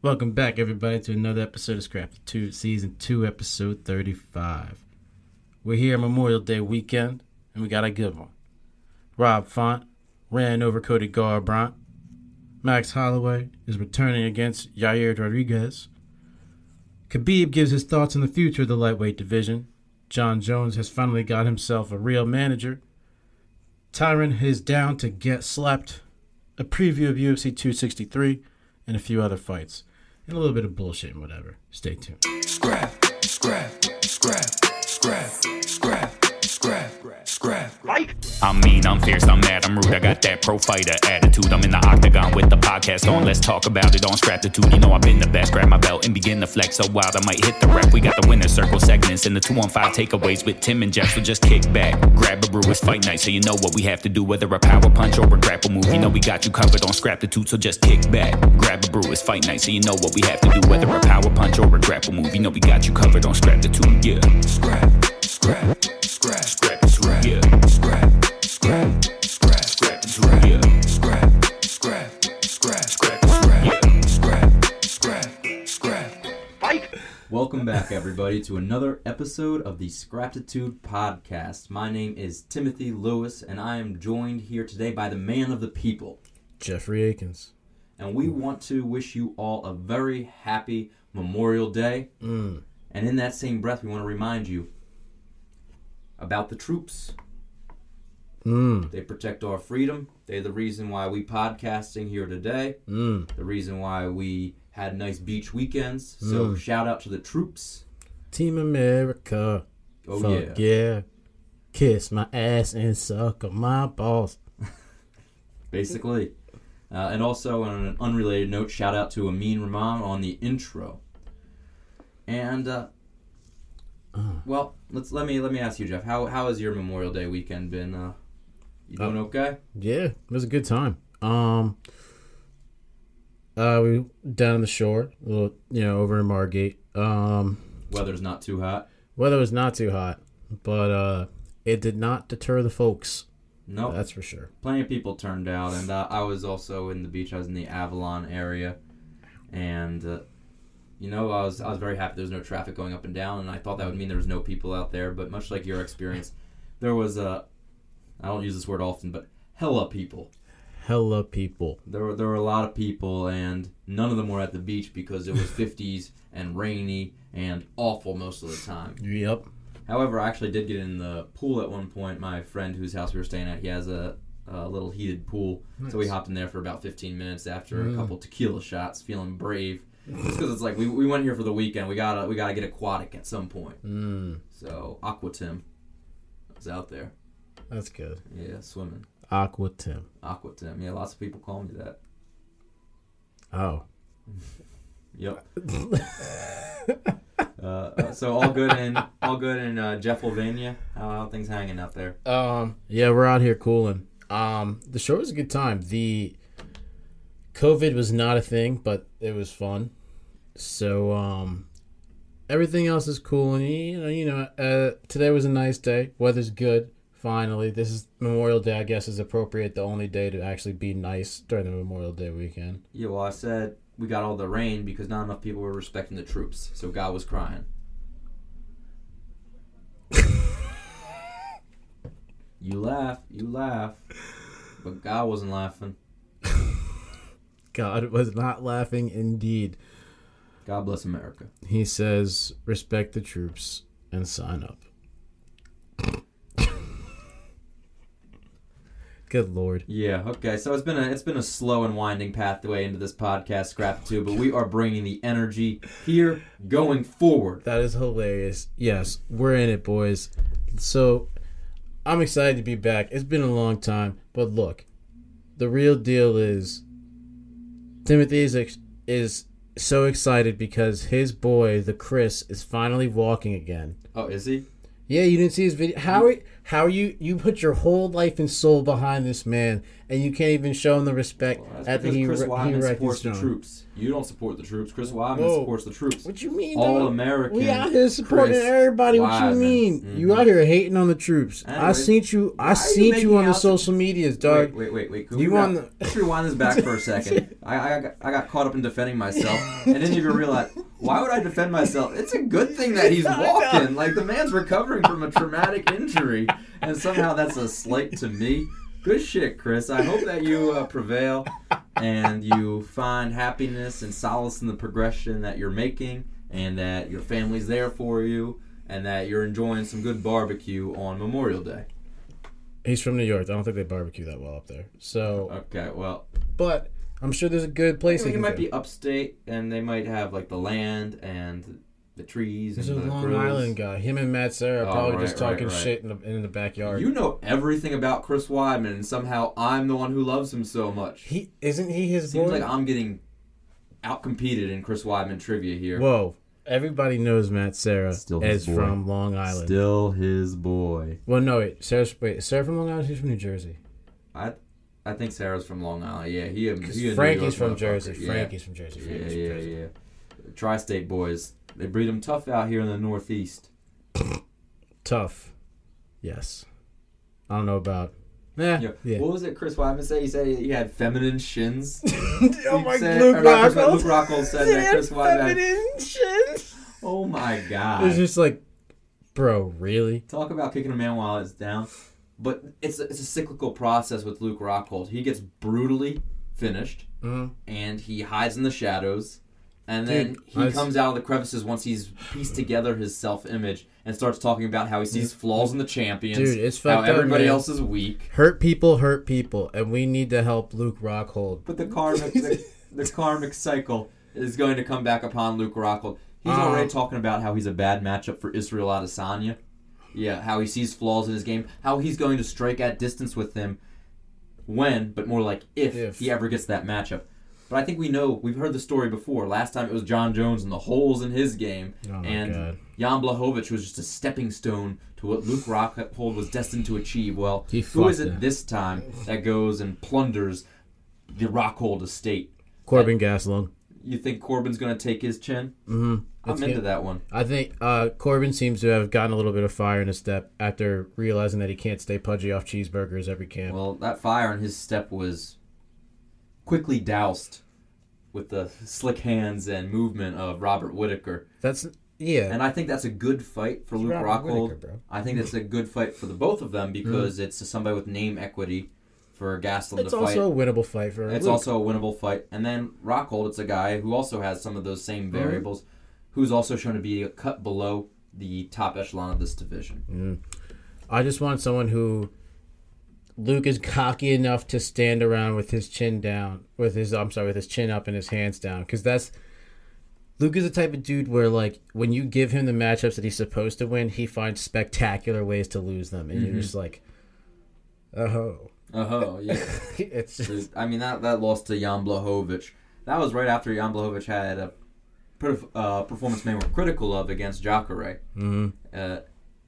Welcome back, everybody, to another episode of Scraptitude, Season 2, Episode 35. We're here Memorial Day weekend, and we got a good one. Rob Font ran over Cody Garbrandt. Max Holloway is returning against Yair Rodriguez. Khabib gives his thoughts on the future of the lightweight division. Jon Jones has finally got himself a real manager. Tyron is down to get slapped. A preview of UFC 263 and a few other fights. And a little bit of bullshit and whatever. Stay tuned. Scrap, scrap, scrap, scrap, scrap, scrap. Scrap. Like. I'm mean, I'm fierce, I'm mad, I'm rude. I got that pro fighter attitude. I'm in the octagon with the podcast on. Let's talk about it on Scraptitude. You know I've been the best. Grab my belt and begin to flex so wild I might hit the rep. We got the winner circle segments and the two on five takeaways with Tim and Jeff. So just kick back, grab a brew. It's fight night, so you know what we have to do. Whether a power punch or a grapple move, you know we got you covered on Scraptitude. So just kick back, grab a brew. It's fight night, so you know what we have to do. Whether a power punch or a grapple move, you know we got you covered on Scraptitude. Yeah, Scrap, scrap, scrap, Scraptitude. Yeah, scrap, scrap, scrap, Scraptitude. Yeah. scrap, scrap, scrap, scrap, Yeah. scrap, scrap, scrap. Welcome back, everybody, to another episode of the Scraptitude Podcast. My name is Timothy Lewis, and I am joined here today by the man of the people. Jeffrey Akins. And we want to wish you all a very happy Memorial Day. Mm. And in that same breath, we want to remind you about the troops. Mm. They protect our freedom. They're the reason why we podcasting here today. Mm. The reason why we had nice beach weekends. So Mm. shout out to the troops. Team America. Oh Fuck yeah. yeah. Kiss my ass and suck on my balls. basically. Uh, and also, on an unrelated note, shout out to Amin Rahman on the intro. And uh, Uh. well, let's let me let me ask you, Jeff. How how has your Memorial Day weekend been? Uh, you doing okay? Yeah, it was a good time. Um, uh, we down on the shore, a little, you know, over in Margate. Um, Weather's not too hot. weather was not too hot, but uh, it did not deter the folks. No, That's for sure. plenty of people turned out, and uh, I was also in the beach. I was in the Avalon area, and uh, you know, I was I was very happy there was no traffic going up and down, and I thought that would mean there was no people out there. But much like your experience, there was a I don't use this word often, but hella people. Hella people. There were there were a lot of people, and none of them were at the beach because it was 50s and rainy and awful most of the time. Yep. However, I actually did get in the pool at one point. My friend whose house we were staying at, he has a, a little heated pool. So we hopped in there for about 15 minutes after Mm. a couple tequila shots, feeling brave. Because it's like we, we went here for the weekend. We gotta we gotta get aquatic at some point. Mm, So Aqua Tim was out there. that's good. Yeah, swimming. Aqua Tim. Aqua Tim. Yeah, lots of people call me that. Oh. Yep. uh, uh, so all good in all good in uh, Jeffelsylvania. How, how things hanging out there? Um. Yeah, we're out here cooling. Um. The show was a good time. The COVID was not a thing, but it was fun. So um, everything else is cool, and you know, you know, uh, today was a nice day. Weather's good. Finally, this is Memorial Day. I guess is appropriate. The only day to actually be nice during the Memorial Day weekend. Yeah, well, I said we got all the rain because not enough people were respecting the troops. So God was crying. you laugh, you laugh, but God wasn't laughing. God was not laughing. Indeed, God bless America. he says, "Respect the troops and sign up." Good lord. Yeah. Okay. So it's been a it's been a slow and winding pathway into this podcast, Scrap Two, but we are bringing the energy here going forward. That is hilarious. Yes, we're in it, boys. So I'm excited to be back. It's been a long time, but look, the real deal is Timothy is ex- is so excited because his boy, the Chris, is finally walking again. Oh, is he? Yeah, you didn't see his video. How are, how are you? You put your whole life and soul behind this man, and you can't even show him the respect because he Chris he Weidman wrecked supports the troops. You don't support the troops. Chris Weidman Whoa. supports the troops. What do you mean? All dog? American. We out here supporting Chris everybody. What you mean? You Mhm. out here hating on the troops? I seen you. I are you seen you on the out to- social medias, dog. Wait, wait, wait, wait. You on the- Let's rewind this back for a second. I, I, I got caught up in defending myself and didn't even realize why would I defend myself? It's a good thing that he's walking. Like the man's recovering from a traumatic injury, and somehow that's a slight to me. Good shit, Chris. I hope that you uh, prevail and you find happiness and solace in the progression that you're making, and that your family's there for you, and that you're enjoying some good barbecue on Memorial Day. He's from New York. I don't think they barbecue that well up there. So, Okay, well, but I'm sure there's a good place. I he it might go. be upstate, and they might have like the land and the trees He's a and the Long grills. Island guy. Him and Matt Serra Oh, probably right, just talking right, right. shit in the in the backyard. You know everything about Chris Weidman, and somehow I'm the one who loves him so much. he isn't he his Seems boy? like I'm getting outcompeted in Chris Weidman trivia here. Whoa! Everybody knows Matt Serra Still is boy. from Long Island. Still his boy. Well, no, wait. Serra's wait. Serra from Long Island. She's from New Jersey. I I think Serra's from Long Island. Yeah, he, he Frankie's from Jersey. Yeah. Frankie's from Jersey. Yeah, Frankie's yeah, from Jersey. yeah. Tri-state boys. They breed them tough out here in the Northeast. Tough. Yes. I don't know about. Yeah. Yeah. Yeah. What was it Chris Weidman said? He said he had feminine shins. oh my said- Luke Rockhold. Luke Rockhold said He that Chris Weidman. feminine shins. Oh my god. It's just like, bro, really? Talk about kicking a man while it's down. But it's a, it's a cyclical process with Luke Rockhold. He gets brutally finished, Mhm. and he hides in the shadows, and then Dude, he comes out of the crevices once he's pieced together his self-image and starts talking about how he sees flaws in the champions, Dude, it's how fucked up, everybody man. else is weak. Hurt people hurt people, and we need to help Luke Rockhold. But the karmic the, the karmic cycle is going to come back upon Luke Rockhold. He's Um, already talking about how he's a bad matchup for Israel Adesanya. Yeah, how he sees flaws in his game, how he's going to strike at distance with him when, but more like if, If. he ever gets that matchup. But I think we know we've heard the story before. Last time it was Jon Jones and the holes in his game, Oh and God. Jan Blachowicz was just a stepping stone to what Luke Rockhold was destined to achieve. Well, who is it it. this time that goes and plunders the Rockhold estate? Kelvin Gastelum. You think Kelvin's going to take his chin? Mm-hmm. I'm into that one. I think uh, Kelvin seems to have gotten a little bit of fire in his step after realizing that he can't stay pudgy off cheeseburgers every camp. Well, that fire in his step was quickly doused with the slick hands and movement of Robert Whittaker. That's yeah. And I think that's a good fight for It's Luke Robert Rockhold. Whittaker. I think that's a good fight for the both of them because Mm-hmm. it's somebody with name equity for Gastelum it's to fight. It's also a winnable fight for. It's Luke. also a winnable fight. And then Rockhold, it's a guy who also has some of those same variables, who's also shown to be a cut below the top echelon of this division. I just want someone who Luke is cocky enough to stand around with his chin down, with his I'm sorry, with his chin up and his hands down, because that's Luke is the type of dude where like when you give him the matchups that he's supposed to win, he finds spectacular ways to lose them, and Mm-hmm. you're just like, oh, Oh, yeah. it's just, I mean, that, that loss to Jan Blachowicz, that was right after Jan Blachowicz had a uh, performance many were critical of against Jacare. Mhm. Uh,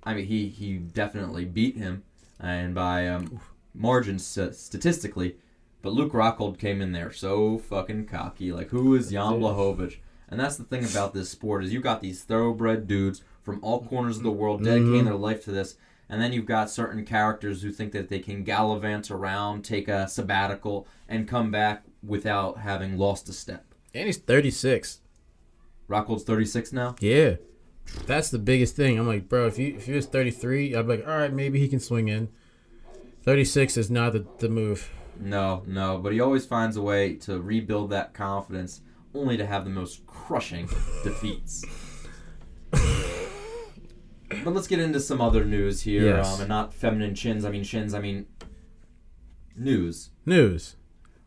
I mean, he, he definitely beat him, and by um, margins st- statistically, but Luke Rockhold came in there so fucking cocky. Like, who is Jan Blachowicz? And that's the thing about this sport is you got these thoroughbred dudes from all corners of the world mm-hmm. dedicating their life to this, and then you've got certain characters who think that they can gallivant around, take a sabbatical, and come back without having lost a step. and he's 36. Rockhold's 36 now. Yeah, that's the biggest thing. I'm like, bro, if he if he was 33, I'd be like, all right, maybe he can swing in. 36 is not the, the move. No, no, but he always finds a way to rebuild that confidence, only to have the most crushing defeats. but let's get into some other news here, Yes. um, and not feminine chins. I mean shins. I mean news. News.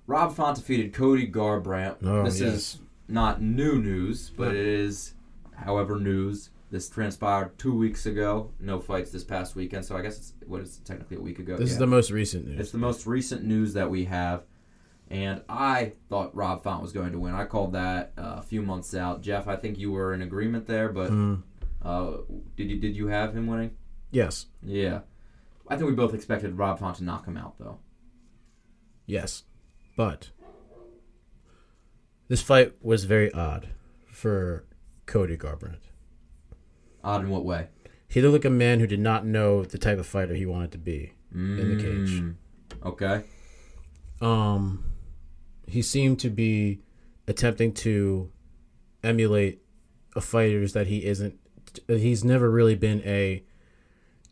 Rob Font defeated Cody Garbrandt. Oh, this yes. is not new news, but it is, however, news. This transpired two weeks ago. No fights this past weekend, so I guess it's what is it, technically a week ago. This is the most recent news. It's the most recent news that we have, and I thought Rob Font was going to win. I called that uh, a few months out. Jeff, I think you were in agreement there, but Mm. uh, did you did you have him winning? Yes. Yeah. I think we both expected Rob Font to knock him out, though. Yes. But this fight was very odd for Cody Garbrandt. Odd in what way? He looked like a man who did not know the type of fighter he wanted to be in the cage. Mm, Okay. Um, he seemed to be attempting to emulate a fighters that he isn't. He's never really been a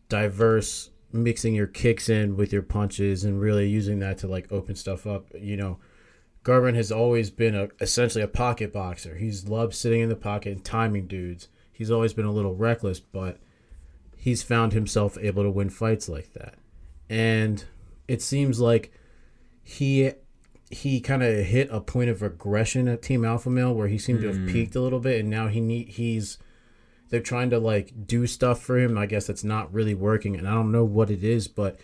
diverse mixing your kicks in with your punches and really using that to like open stuff up. You know, Garbrandt has always been a essentially a pocket boxer. He's loved sitting in the pocket and timing dudes. He's always been a little reckless, but he's found himself able to win fights like that. And it seems like he he kind of hit a point of regression at Team Alpha Male where he seemed to have hmm. peaked a little bit, and now he need he's they're trying to like do stuff for him. I guess that's not really working, and I don't know what it is, but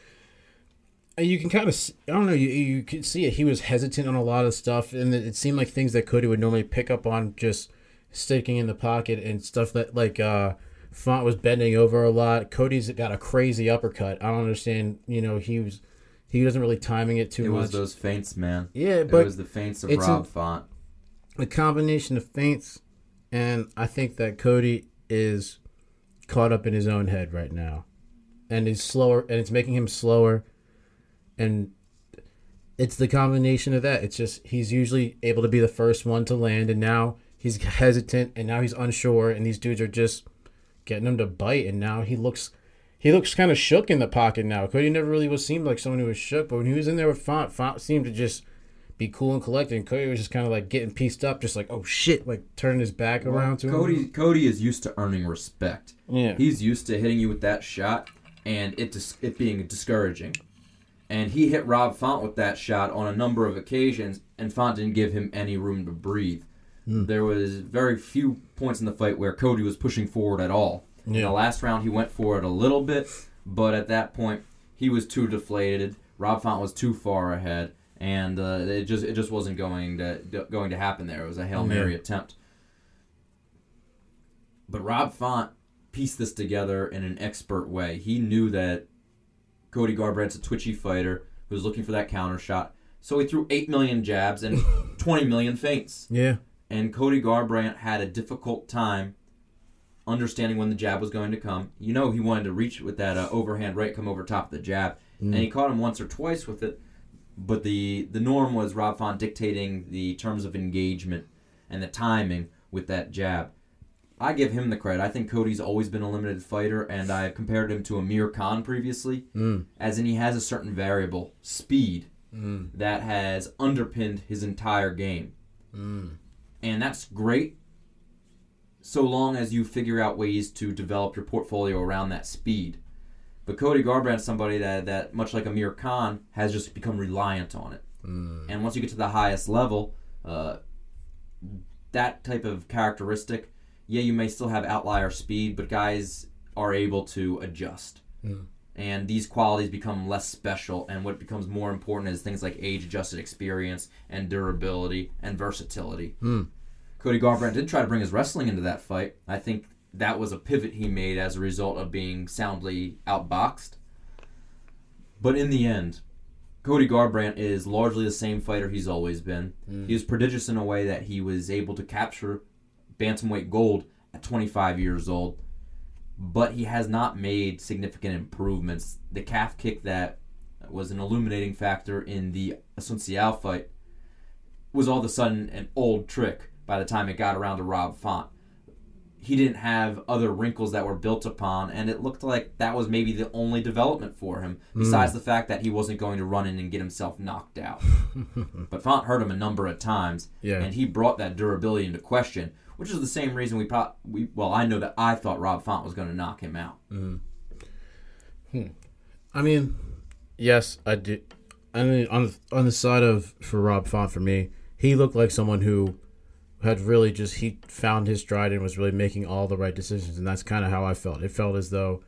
you can kind of I don't know you you can see it. He was hesitant on a lot of stuff, and it seemed like things that Cody would normally pick up on just sticking in the pocket and stuff that like uh Font was bending over a lot. Cody's got a crazy uppercut. I don't understand. You know he was he wasn't really timing it too It much. was those feints, man. yeah, but It was the feints of Rob a- Font. a combination of feints, and I think that Cody is caught up in his own head right now, and is slower, and it's making him slower, and it's the combination of that. It's just he's usually able to be the first one to land, and now he's hesitant, and now he's unsure, and these dudes are just getting him to bite, and now he looks. He looks kind of shook in the pocket now. Cody never really was seemed like someone who was shook, but when he was in there with Font, Font seemed to just be cool and collected. And Cody was just kind of like getting pieced up, just like, oh shit, like turning his back around to Cody him. Cody is used to earning respect. Yeah. He's used to hitting you with that shot and it dis- it being discouraging. And he hit Rob Font with that shot on a number of occasions, and Font didn't give him any room to breathe. Hmm. There was very few points in the fight where Cody was pushing forward at all. In the last round, he went for it a little bit, but at that point, he was too deflated. Rob Font was too far ahead, and uh, it just it just wasn't going to going to happen there. It was a hail mary Yeah. attempt. But Rob Font pieced this together in an expert way. He knew that Cody Garbrandt's a twitchy fighter who's looking for that counter shot. So he threw 8 million jabs and 20 million feints. Yeah. And Cody Garbrandt had a difficult time understanding when the jab was going to come. You know, he wanted to reach with that uh, overhand right, come over top of the jab. And he mm. caught him once or twice with it. But the, the norm was Rob Font dictating the terms of engagement and the timing with that jab. I give him the credit. I think Cody's always been a limited fighter, and I've compared him to Amir Khan previously, mm. as in he has a certain variable, speed, mm. that has underpinned his entire game. And that's great so long as you figure out ways to develop your portfolio around that speed. But Cody Garbrandt's somebody that, that much like Amir Khan, has just become reliant on it. And once you get to the highest level, uh, that type of characteristic, yeah, you may still have outlier speed, but guys are able to adjust. And these qualities become less special, and what becomes more important is things like age adjusted experience and durability and versatility. Hmm. Cody Garbrandt did try to bring his wrestling into that fight. I think that was a pivot he made as a result of being soundly outboxed. But in the end, Cody Garbrandt is largely the same fighter he's always been. Hmm. He was prodigious in a way that he was able to capture bantamweight gold at 25 years old, but he has not made significant improvements. The calf kick that was an illuminating factor in the Assunção fight was all of a sudden an old trick by the time it got around to Rob Font. He didn't have other wrinkles that were built upon, and it looked like that was maybe the only development for him, hmm. besides the fact that he wasn't going to run in and get himself knocked out. but Font hurt him a number of times, Yeah. and he brought that durability into question, which is the same reason we pro- we well, I know that I thought Rob Font was going to knock him out. Hmm. I mean, yes, I did. I mean, on the, on the side of for Rob Font, for me, he looked like someone who had really just he found his stride and was really making all the right decisions, and that's kind of how I felt. It felt as though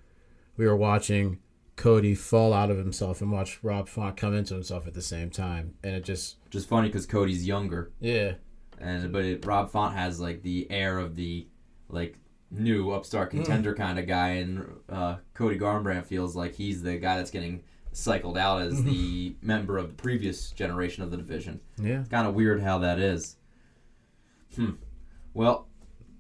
we were watching Cody fall out of himself and watch Rob Font come into himself at the same time, and it just just funny because Cody's younger, yeah, and but it, Rob Font has like the air of the like new upstart contender kind of guy, and uh, Cody Garbrandt feels like he's the guy that's getting cycled out as the member of the previous generation of the division. Yeah. Kind of weird how that is. Hmm. Well,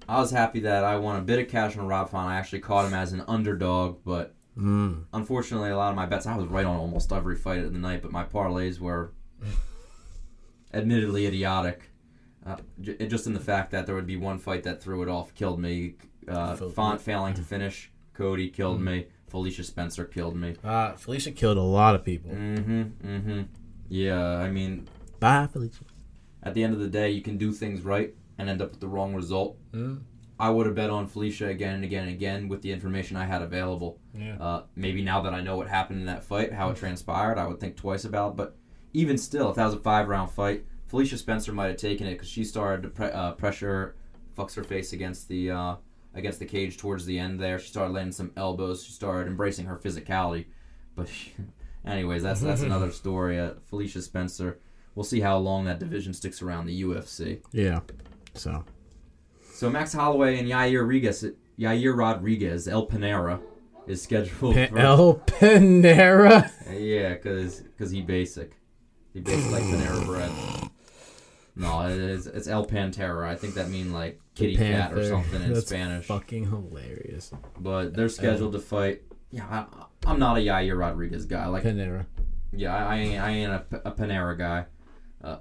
I was happy that I won a bit of cash on Rob Font. I actually caught him as an underdog, but Mm. unfortunately, a lot of my bets I was right on almost every fight of the night, but my parlays were admittedly idiotic. Uh, j- just in the fact that there would be one fight that threw it off, killed me. Uh, Font failing to finish, Cody killed me. Felicia Spencer killed me. Uh, Felicia killed a lot of people. Mm-hmm. Mm-hmm. Yeah, I mean, Bye, Felicia. at the end of the day, you can do things right and end up with the wrong result. Mm. I would have bet on Felicia again and again and again with the information I had available. Yeah. Uh, maybe now that I know what happened in that fight, how it transpired, I would think twice about. it. But even still, if that was a five round fight, Felicia Spencer might have taken it because she started to pre- uh, pressure, fucks her face against the uh, against the cage towards the end. There, she started landing some elbows. She started embracing her physicality. But anyways, that's that's another story. Uh, Felicia Spencer. We'll see how long that division sticks around the UFC. Yeah. So. So Max Holloway and Yair Rodriguez, Yair Rodriguez, El Panera, is scheduled Pa- for El Panera. yeah, cause cause he basic, he basic like Panera bread. No, it is, it's El Pantera. I think that means like kitty cat or something in That's Spanish. Fucking hilarious. But they're scheduled to fight. Yeah, I, I'm not a Yair Rodriguez guy. Like Panera. yeah, I, I ain't, I ain't a, a Panera guy. Uh,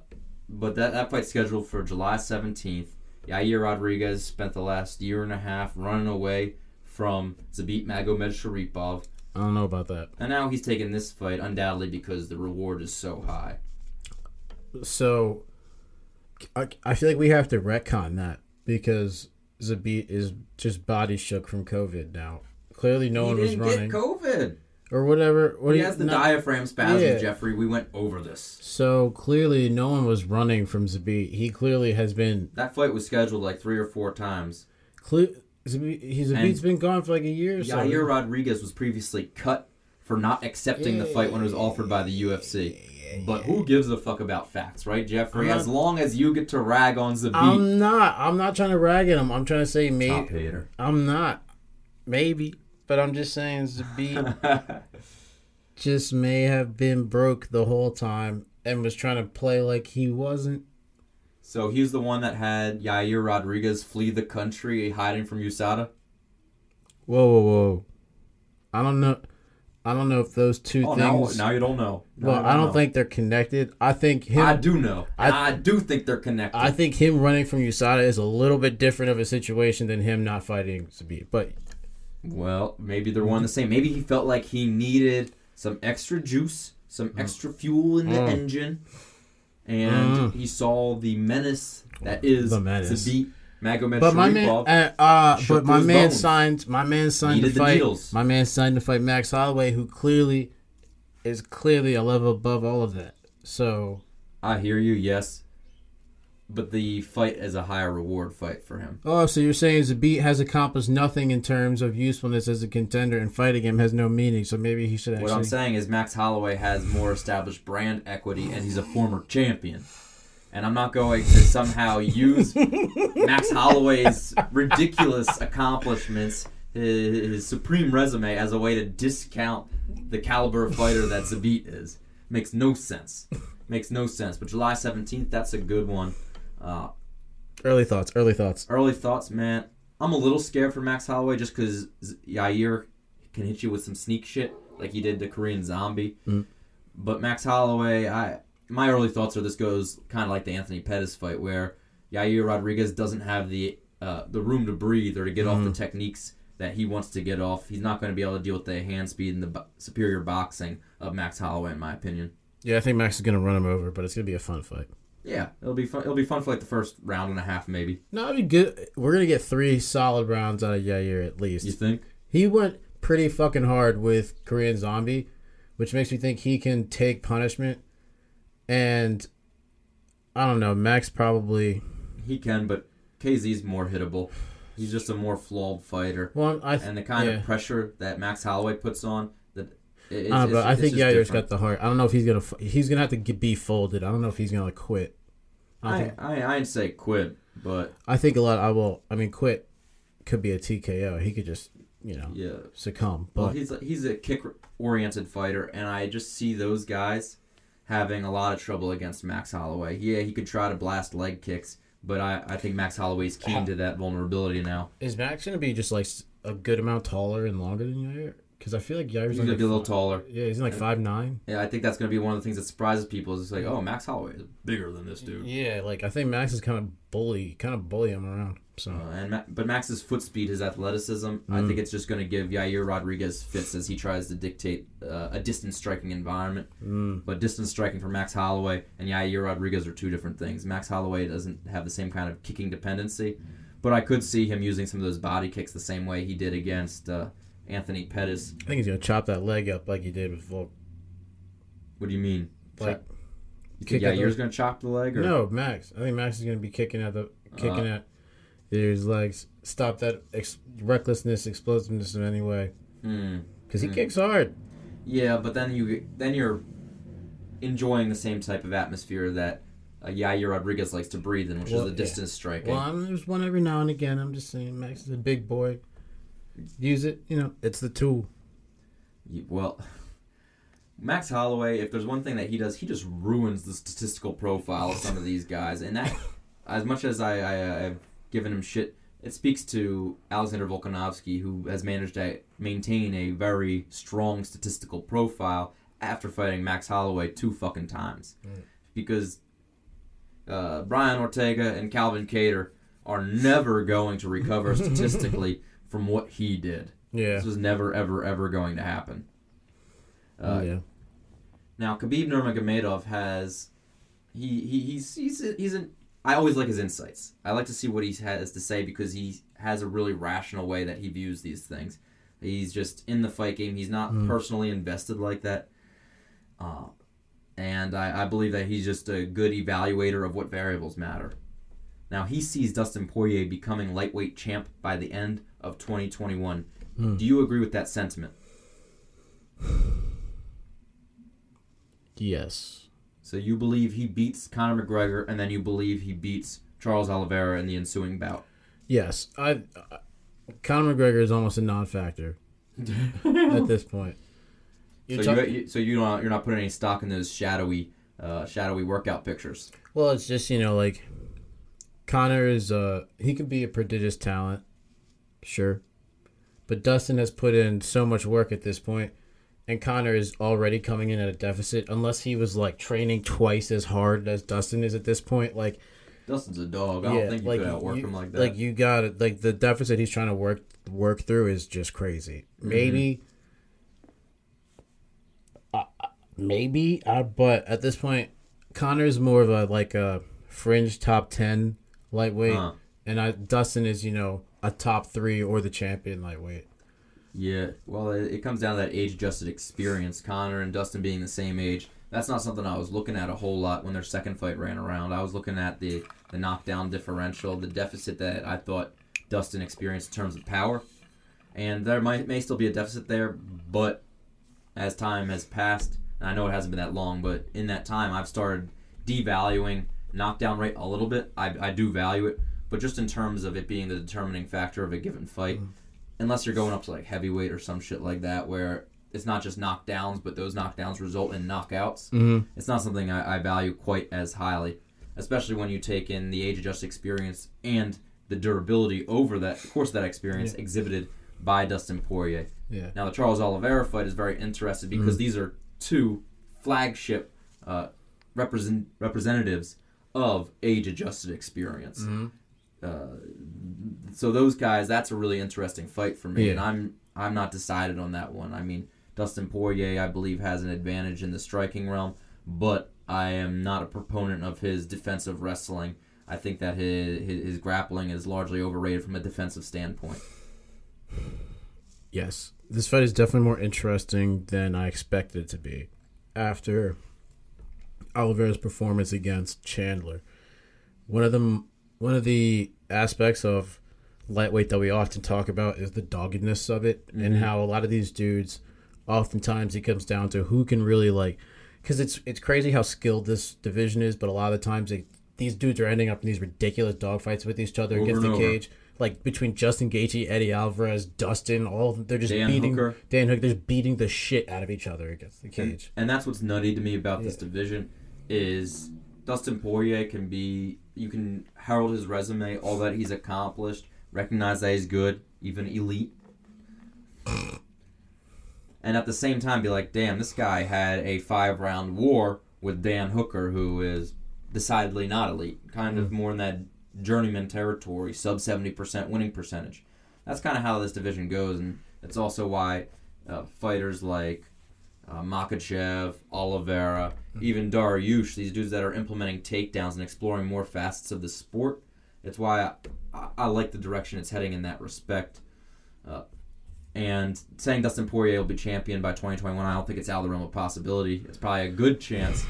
but that, that fight's scheduled for July 17th. Yair Rodriguez spent the last year and a half running away from Zabit Magomedsharipov. I don't know about that. And now he's taking this fight undoubtedly because the reward is so high. So, I, I feel like we have to retcon that because Zabit is just body shook from COVID now. Clearly, no he one was running COVID. or whatever. What He do you- has the no- diaphragm spasm, Yeah. Jeffrey. We went over this. So clearly, no one was running from Zabit. He clearly has been. That fight was scheduled like three or four times. Cle- Zabit's And been gone for like a year or so. Yair Rodriguez was previously cut for not accepting the fight when it was offered by the UFC. But who gives a fuck about facts, right, Jeffrey? I'm As long as you get to rag on Zabit, I'm not. I'm not trying to rag at him. I'm trying to say maybe. top hater. I'm not. Maybe, but I'm just saying Zabit just may have been broke the whole time and was trying to play like he wasn't. so he's the one that had Yair Rodriguez flee the country, hiding from USADA. Whoa, whoa, whoa! I don't know. I don't know if those two Oh, things. now you don't know. Now well, you I don't know. think they're connected. I think him. I do know. I- I, do think they're connected. I think him running from USADA is a little bit different of a situation than him not fighting Zabit. But Well, maybe they're one the same. Maybe he felt like he needed some extra juice, some extra fuel in the Mm. engine, and Mm. he saw the menace that is The menace. Magomed but my man, uh, uh, but my man bones. signed. My man signed Needed to fight. My man signed to fight Max Holloway, who clearly is clearly a level above all of that. So I hear you, yes, but the fight is a higher reward fight for him. Oh, so you're saying Zabit has accomplished nothing in terms of usefulness as a contender, and fighting him has no meaning. So maybe he should actually. What I'm saying is Max Holloway has more established brand equity, and he's a former champion. And I'm not going to somehow use Max Holloway's ridiculous accomplishments, his, his supreme resume, as a way to discount the caliber of fighter that Zabit is. Makes no sense. Makes no sense. But July 17th, that's a good one. Uh, Early thoughts. Early thoughts. early thoughts, man. I'm a little scared for Max Holloway just because Yair can hit you with some sneak shit like he did the Korean Zombie. Mhm. But Max Holloway, I my early thoughts are this goes kind of like the Anthony Pettis fight where Yair Rodriguez doesn't have the uh, the room to breathe or to get off the techniques that he wants to get off. He's not going to be able to deal with the hand speed and the bo- superior boxing of Max Holloway, in my opinion. Yeah, I think Max is gonna run him over, but it's gonna be a fun fight. Yeah, it'll be fun. It'll be fun for like the first round and a half, maybe. No, it'd be good. We're gonna get three solid rounds out of Yair at least. You think? He went pretty fucking hard with Korean Zombie, which makes me think he can take punishment. And I don't know, Max probably. He can, but KZ's more hittable. He's just a more flawed fighter, Well, I and the kind yeah. of pressure that Max Holloway puts on that. It, it's, uh, it's- but I think Yair's got the heart. I don't know if he's gonna. He's gonna have to get, be folded. I don't know if he's gonna quit. I, I, think, I I ain't say quit, but I think a lot. I will. I mean, quit. could be a TKO. He could just you know Yeah. succumb. Well, But he's he's a kick oriented fighter, and I just see those guys having a lot of trouble against Max Holloway. Yeah, he could try to blast leg kicks, but I, I think Max Holloway's keen to that vulnerability now. is Max gonna be just like a good amount taller and longer than Yair? Because I feel like Yair's He's gonna be a little fi- taller. Yeah, he's like five nine. Yeah, I think that's gonna be one of the things that surprises people. Is it's like, oh, Max Holloway is bigger than this dude. Yeah, like I think Max is kind of bully, kind of bully him around. So Uh, and Ma- but Max's foot speed, his athleticism, I Mm. think it's just going to give Yair Rodriguez fits as he tries to dictate uh, a distance striking environment. mm, But distance striking for Max Holloway and Yair Rodriguez are two different things. Max Holloway doesn't have the same kind of kicking dependency, but I could see him using some of those body kicks the same way he did against uh, Anthony Pettis. I think he's gonna chop that leg up like he did with Volk. What do you mean? Like you kick think at the- Yair's going to chop the leg? Or? no, Max. I think Max is gonna be kicking at the kicking Uh. at his like Stop that ex- recklessness, explosiveness in any way. Hmm. Because he Mm. kicks hard. Yeah, but then you then you're enjoying the same type of atmosphere that uh, Yair Rodriguez likes to breathe in, which Well, is the yeah. distance striking. Well, I'm, there's one every now and again. I'm just saying, Max is a big boy. Use it. You know, it's the tool. You- well, Max Holloway, if there's one thing that he does, he just ruins the statistical profile of some of these guys. And that, as much as I, I, I've given him shit, it speaks to Alexander Volkanovski, who has managed to maintain a very strong statistical profile after fighting Max Holloway two fucking times. Because uh, Brian Ortega and Calvin Kattar are never going to recover statistically from what he did. Yeah. This was never, ever, ever going to happen. Uh, yeah. Now, Khabib Nurmagomedov has he, he he's he's he's an I always like his insights. I like to see what he has to say because he has a really rational way that he views these things. He's just in the fight game. He's not Mm. personally invested like that. Uh, and I, I believe that he's just a good evaluator of what variables matter. Now he sees Dustin Poirier becoming lightweight champ by the end of 2021. Hmm. Do you agree with that sentiment? Yes. So you believe he beats Conor McGregor, and then you believe he beats Charles Oliveira in the ensuing bout. Yes. I. I Conor McGregor is almost a non-factor at this point. You're so talk- you, so you don't you're not putting any stock in those shadowy uh, shadowy workout pictures. Well, it's just you know like Conor is uh he could be a prodigious talent, sure, but Dustin has put in so much work at this point, and Conor is already coming in at a deficit. Unless he was like training twice as hard as Dustin is at this point, like Dustin's a dog. I don't think you could outwork you, him like that. Like you got it. Like the deficit he's trying to work work through is just crazy. Mm-hmm. Maybe, uh, maybe, uh, but at this point, Conor's more of a like a fringe top ten lightweight, Huh. and I Dustin is you know a top three or the champion lightweight. Yeah, well, it, it comes down to that age-adjusted experience. Conor and Dustin being the same age. That's not something I was looking at a whole lot when their second fight ran around. I was looking at the the knockdown differential, the deficit that I thought Dustin experienced in terms of power, and there might may still be a deficit there, but as time has passed, and I know it hasn't been that long, but in that time, I've started devaluing knockdown rate a little bit. I, I do value it, but just in terms of it being the determining factor of a given fight, mm-hmm. Unless you're going up to like heavyweight or some shit like that, where it's not just knockdowns, but those knockdowns result in knockouts. Mm-hmm. It's not something I, I value quite as highly, especially when you take in the age-adjusted experience and the durability over that course of that experience exhibited by Dustin Poirier. Yeah. Now the Charles Oliveira fight is very interesting because these are two flagship uh, represent representatives of age-adjusted experience. Uh, so those guys, that's a really interesting fight for me, Yeah. and I'm I'm not decided on that one. I mean, Dustin Poirier, I believe, has an advantage in the striking realm, but I am not a proponent of his defensive wrestling. I think that his, his, his grappling is largely overrated from a defensive standpoint. Yes, this fight is definitely more interesting than I expected it to be. After Oliveira's performance against Chandler, one of them, one of the aspects of lightweight that we often talk about is the doggedness of it, and mm-hmm. how a lot of these dudes, oftentimes it comes down to who can really like, because it's it's crazy how skilled this division is, but a lot of the times they, these dudes are ending up in these ridiculous dogfights with each other Over against the over. cage. like between Justin Gaethje, Eddie Alvarez, Dustin, all they're just Dan beating Hooker. Dan Hook. They're just beating the shit out of each other against the cage. And that's what's nutty to me about this Yeah. division is Dustin Poirier can be you can herald his resume, all that he's accomplished, recognize that he's good, even elite. And at the same time be like, damn, this guy had a five round war with Dan Hooker, who is decidedly not elite. Kind of more in that journeyman territory, sub seventy percent winning percentage. That's kind of how this division goes, and it's also why uh, fighters like uh, Makhachev, Oliveira, even Dariush, these dudes that are implementing takedowns and exploring more facets of the sport. It's why I, I, like the direction it's heading in that respect. Uh, and saying Dustin Poirier will be champion by 2021, I don't think it's out of the realm of possibility. It's probably a good chance.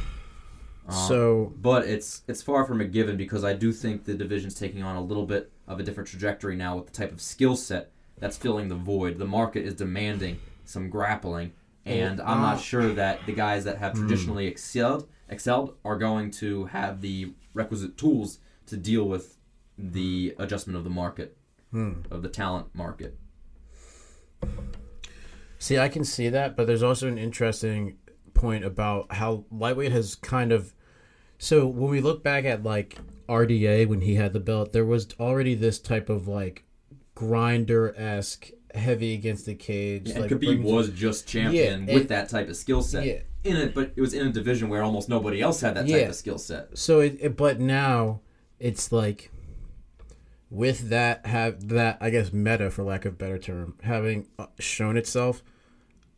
Uh, So but it's it's far from a given because I do think the division's taking on a little bit of a different trajectory now with the type of skill set that's filling the void. The market is demanding some grappling, and I'm not sure that the guys that have traditionally excelled excelled are going to have the requisite tools to deal with the adjustment of the market hmm. of the talent market. See, I can see that, but there's also an interesting point about how lightweight has kind of. So when we look back at like RDA when he had the belt, there was already this type of like grinder esque heavy against the cage. And like Khabib brings- was just champion Yeah, with and- that type of skill set. Yeah. In it, but it was in a division where almost nobody else had that type Yeah. of skill set. So it, it, but now it's like with that have that I guess meta for lack of a better term having uh, shown itself.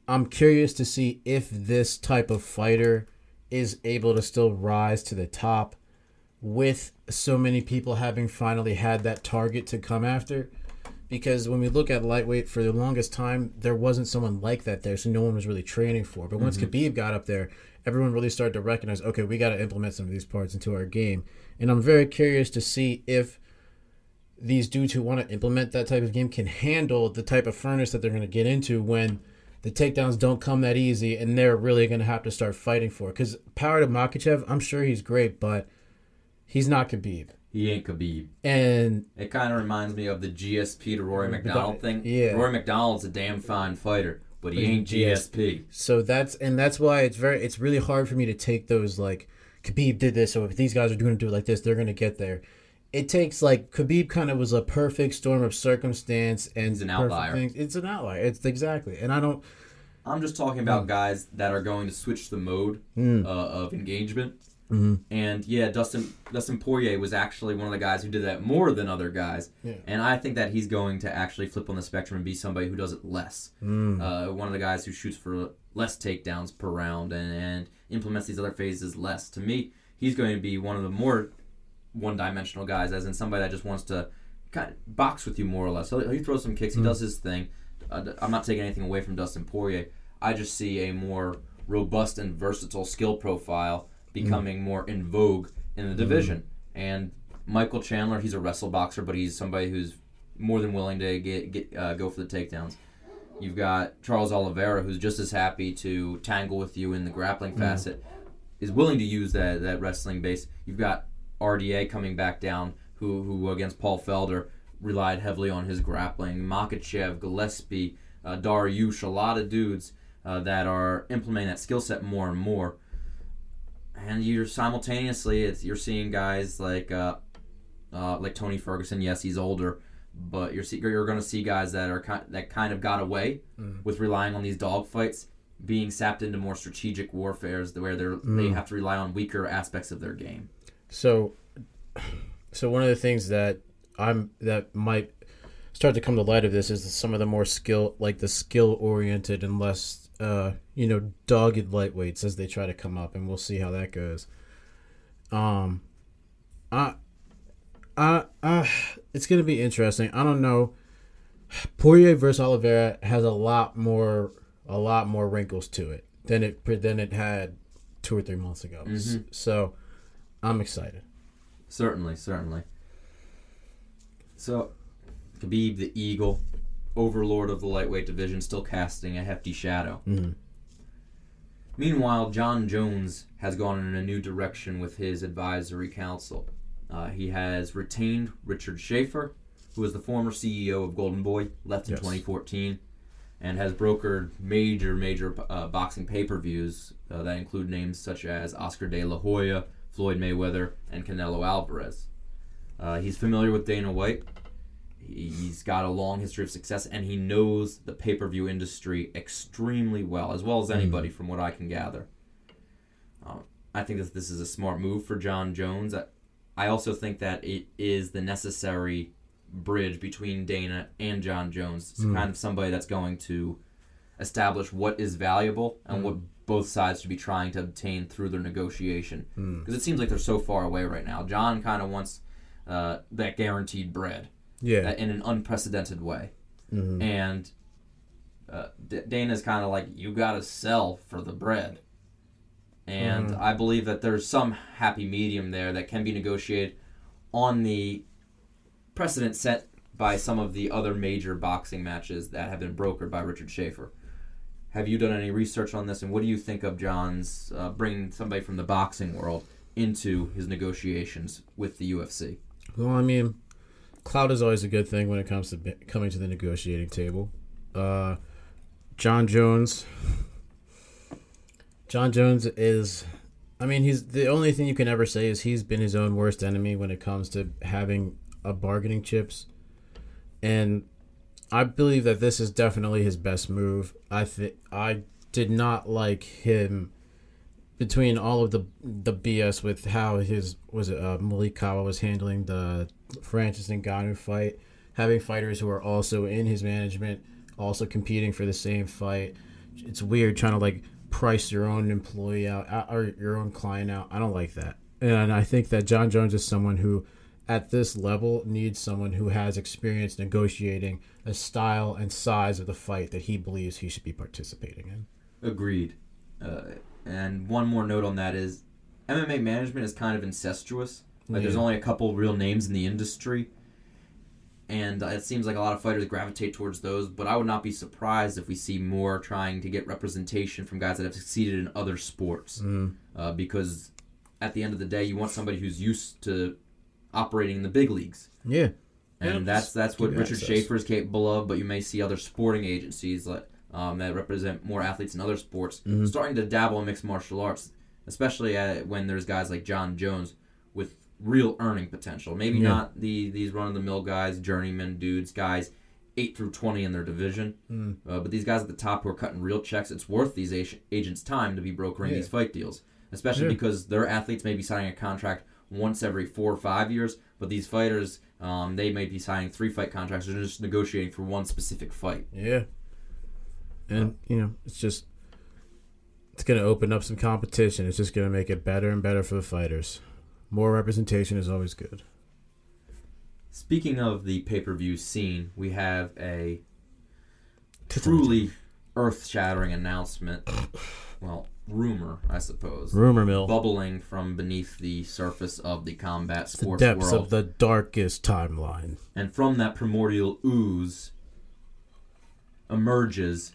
I'm curious to see if this type of fighter is able to still rise to the top with so many people having finally had that target to come after. Because when we look at lightweight for the longest time, there wasn't someone like that there, so no one was really training for. But once Khabib got up there, everyone really started to recognize, okay, we got to implement some of these parts into our game. And I'm very curious to see if these dudes who want to implement that type of game can handle the type of furnace that they're going to get into when the takedowns don't come that easy and they're really going to have to start fighting for it. Because power to Makhachev, I'm sure he's great, but he's not Khabib. He ain't Khabib. And It kind of reminds me of the GSP to Rory MacDonald thing. Yeah. Rory MacDonald's a damn fine fighter, but he ain't GSP. So that's and that's why it's very it's really hard for me to take those like Khabib did this, so if these guys are going to do it like this, they're going to get there. It takes like Khabib kind of was a perfect storm of circumstance and He's an outlier. things. It's an outlier. It's exactly, and I don't. I'm just talking about guys that are going to switch the mode Hmm. uh, of engagement. Mm-hmm. And yeah, Dustin Dustin Poirier was actually one of the guys who did that more than other guys. Yeah. And I think that he's going to actually flip on the spectrum and be somebody who does it less. Mm. Uh, one of the guys who shoots for less takedowns per round and, and implements these other phases less. To me, he's going to be one of the more one-dimensional guys, as in somebody that just wants to kind of box with you more or less. He'll, he throws some kicks, he does his thing. Uh, I'm not taking anything away from Dustin Poirier. I just see a more robust and versatile skill profile becoming more in vogue in the division. And Michael Chandler, he's a wrestle boxer, but he's somebody who's more than willing to get, get uh, go for the takedowns. You've got Charles Oliveira, who's just as happy to tangle with you in the grappling facet, is willing to use that that wrestling base. You've got RDA coming back down, who who against Paul Felder relied heavily on his grappling. Makhachev, Gillespie, uh, Dariush, a lot of dudes uh, that are implementing that skill set more and more. And you're simultaneously, it's, you're seeing guys like uh, uh, like Tony Ferguson. Yes, he's older, but you're see, you're going to see guys that are kind that kind of got away with relying on these dogfights, being sapped into more strategic warfares where they're they have to rely on weaker aspects of their game. So, so one of the things that I'm that might start to come to light of this is some of the more skill, like the skill oriented and less, uh, you know, dogged lightweights as they try to come up, and we'll see how that goes. Um, I, I, I, it's gonna be interesting. I don't know. Poirier versus Oliveira has a lot more, a lot more wrinkles to it than it than it had two or three months ago. S- So, I'm excited. Certainly, certainly. So, Khabib the Eagle, overlord of the lightweight division, still casting a hefty shadow. Meanwhile, Jon Jones has gone in a new direction with his advisory council. Uh, he has retained Richard Schaefer, who was the former CEO of Golden Boy, left in Yes. 2014, and has brokered major, major uh, boxing pay per views uh, that include names such as Oscar De La Hoya, Floyd Mayweather, and Canelo Alvarez. Uh, he's familiar with Dana White. He- He's got a long history of success, and he knows the pay per view industry extremely well, as well as anybody, from what I can gather. Um, I think that this is a smart move for Jon Jones. I, I also think that it is the necessary bridge between Dana and Jon Jones. It's kind of somebody that's going to establish what is valuable and what both sides to be trying to obtain through their negotiation. Because it seems like they're so far away right now. Jon kind of wants uh, that guaranteed bread Yeah. uh, in an unprecedented way. Mhm. And uh, D- Dana's kind of like, you got to sell for the bread. And I believe that there's some happy medium there that can be negotiated on the precedent set by some of the other major boxing matches that have been brokered by Richard Schaefer. Have you done any research on this, and what do you think of Jon's uh, bringing somebody from the boxing world into his negotiations with the UFC? Well, I mean, cloud is always a good thing when it comes to coming to the negotiating table. Uh, Jon Jones. Jon Jones is, I mean, he's the only thing you can ever say is he's been his own worst enemy when it comes to having a bargaining chips, and I believe that this is definitely his best move. I think I did not like him between all of the the BS with how his was it uh, Malki Kawa was handling the Francis Ngannou fight, having fighters who are also in his management, also competing for the same fight. It's weird trying to like price your own employee out or your own client out. I don't like that, and I think that Jon Jones is someone who, at this level, needs someone who has experience negotiating a style and size of the fight that he believes he should be participating in. Agreed. Uh, and one more note on that is MMA management is kind of incestuous. Like, there's only a couple real names in the industry. And uh, it seems like a lot of fighters gravitate towards those, but I would not be surprised if we see more trying to get representation from guys that have succeeded in other sports. Mm. Uh, because at the end of the day, you want somebody who's used to operating in the big leagues. Yeah. And Yeah, that's that's what Richard access. Schaefer is capable of. But you may see other sporting agencies like um, that represent more athletes in other sports Mm-hmm. starting to dabble in mixed martial arts, especially uh, when there's guys like Jon Jones with real earning potential. Maybe Yeah. not the these run of the mill guys, journeyman dudes, guys eight through twenty in their division, Mm. uh, but these guys at the top who are cutting real checks. It's worth these ag- agents' time to be brokering Yeah. these fight deals, especially Yeah. because their athletes may be signing a contract once every four or five years, but these fighters, um, they may be signing three fight contracts. They're just negotiating for one specific fight. Yeah. And you know, it's just it's gonna open up some competition. It's just gonna make it better and better for the fighters. More representation is always good. Speaking of the pay per view scene, we have a truly earth shattering announcement. Well, rumor, I suppose. rumor mill. Bubbling from beneath the surface of the combat the sports depths world. of the darkest timeline. and from that primordial ooze emerges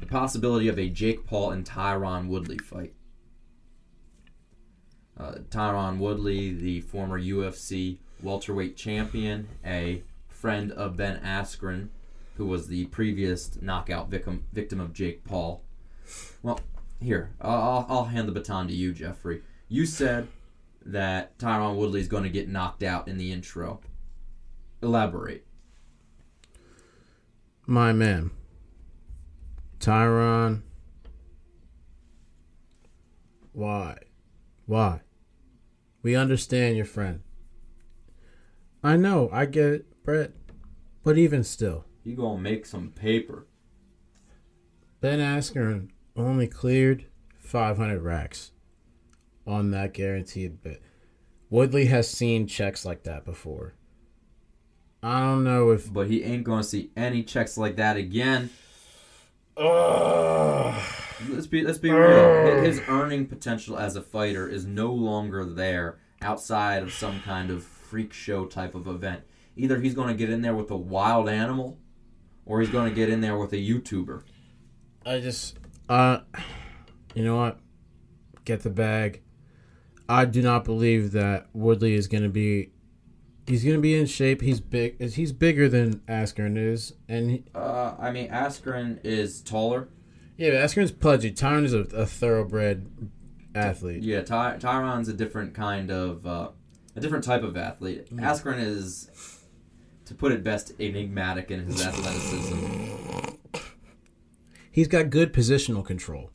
the possibility of a Jake Paul and Tyron Woodley fight. Uh, Tyron Woodley, the former UFC welterweight champion, a friend of Ben Askren, who was the previous knockout victim victim of Jake Paul. Well, here I'll, I'll- hand the baton to you, Jeffrey. You said that Tyron Woodley is going to get knocked out in the intro. Elaborate. My man. Tyron. Why? Why? We understand your friend. I know, I get it, Brett. But even still, You gonna make some paper. Ben Askren only cleared 500 racks on that guaranteed bit. Woodley has seen checks like that before. I don't know if. But he ain't gonna see any checks like that again. Let's be let's be real. His earning potential as a fighter is no longer there outside of some kind of freak show type of event. Either he's gonna get in there with a wild animal, or he's gonna get in there with a YouTuber. I just, uh, you know what? Get the bag. I do not believe that Woodley is going to be He's gonna be in shape. He's big. He's bigger than Askren is, and he, Uh, I mean, Askren is taller. yeah, but Askren's pudgy. Tyron is a, a thoroughbred athlete. Yeah, Ty- Tyron's a different kind of, uh, a different type of athlete. Mm. Askren is, to put it best, enigmatic in his athleticism, He's got good positional control.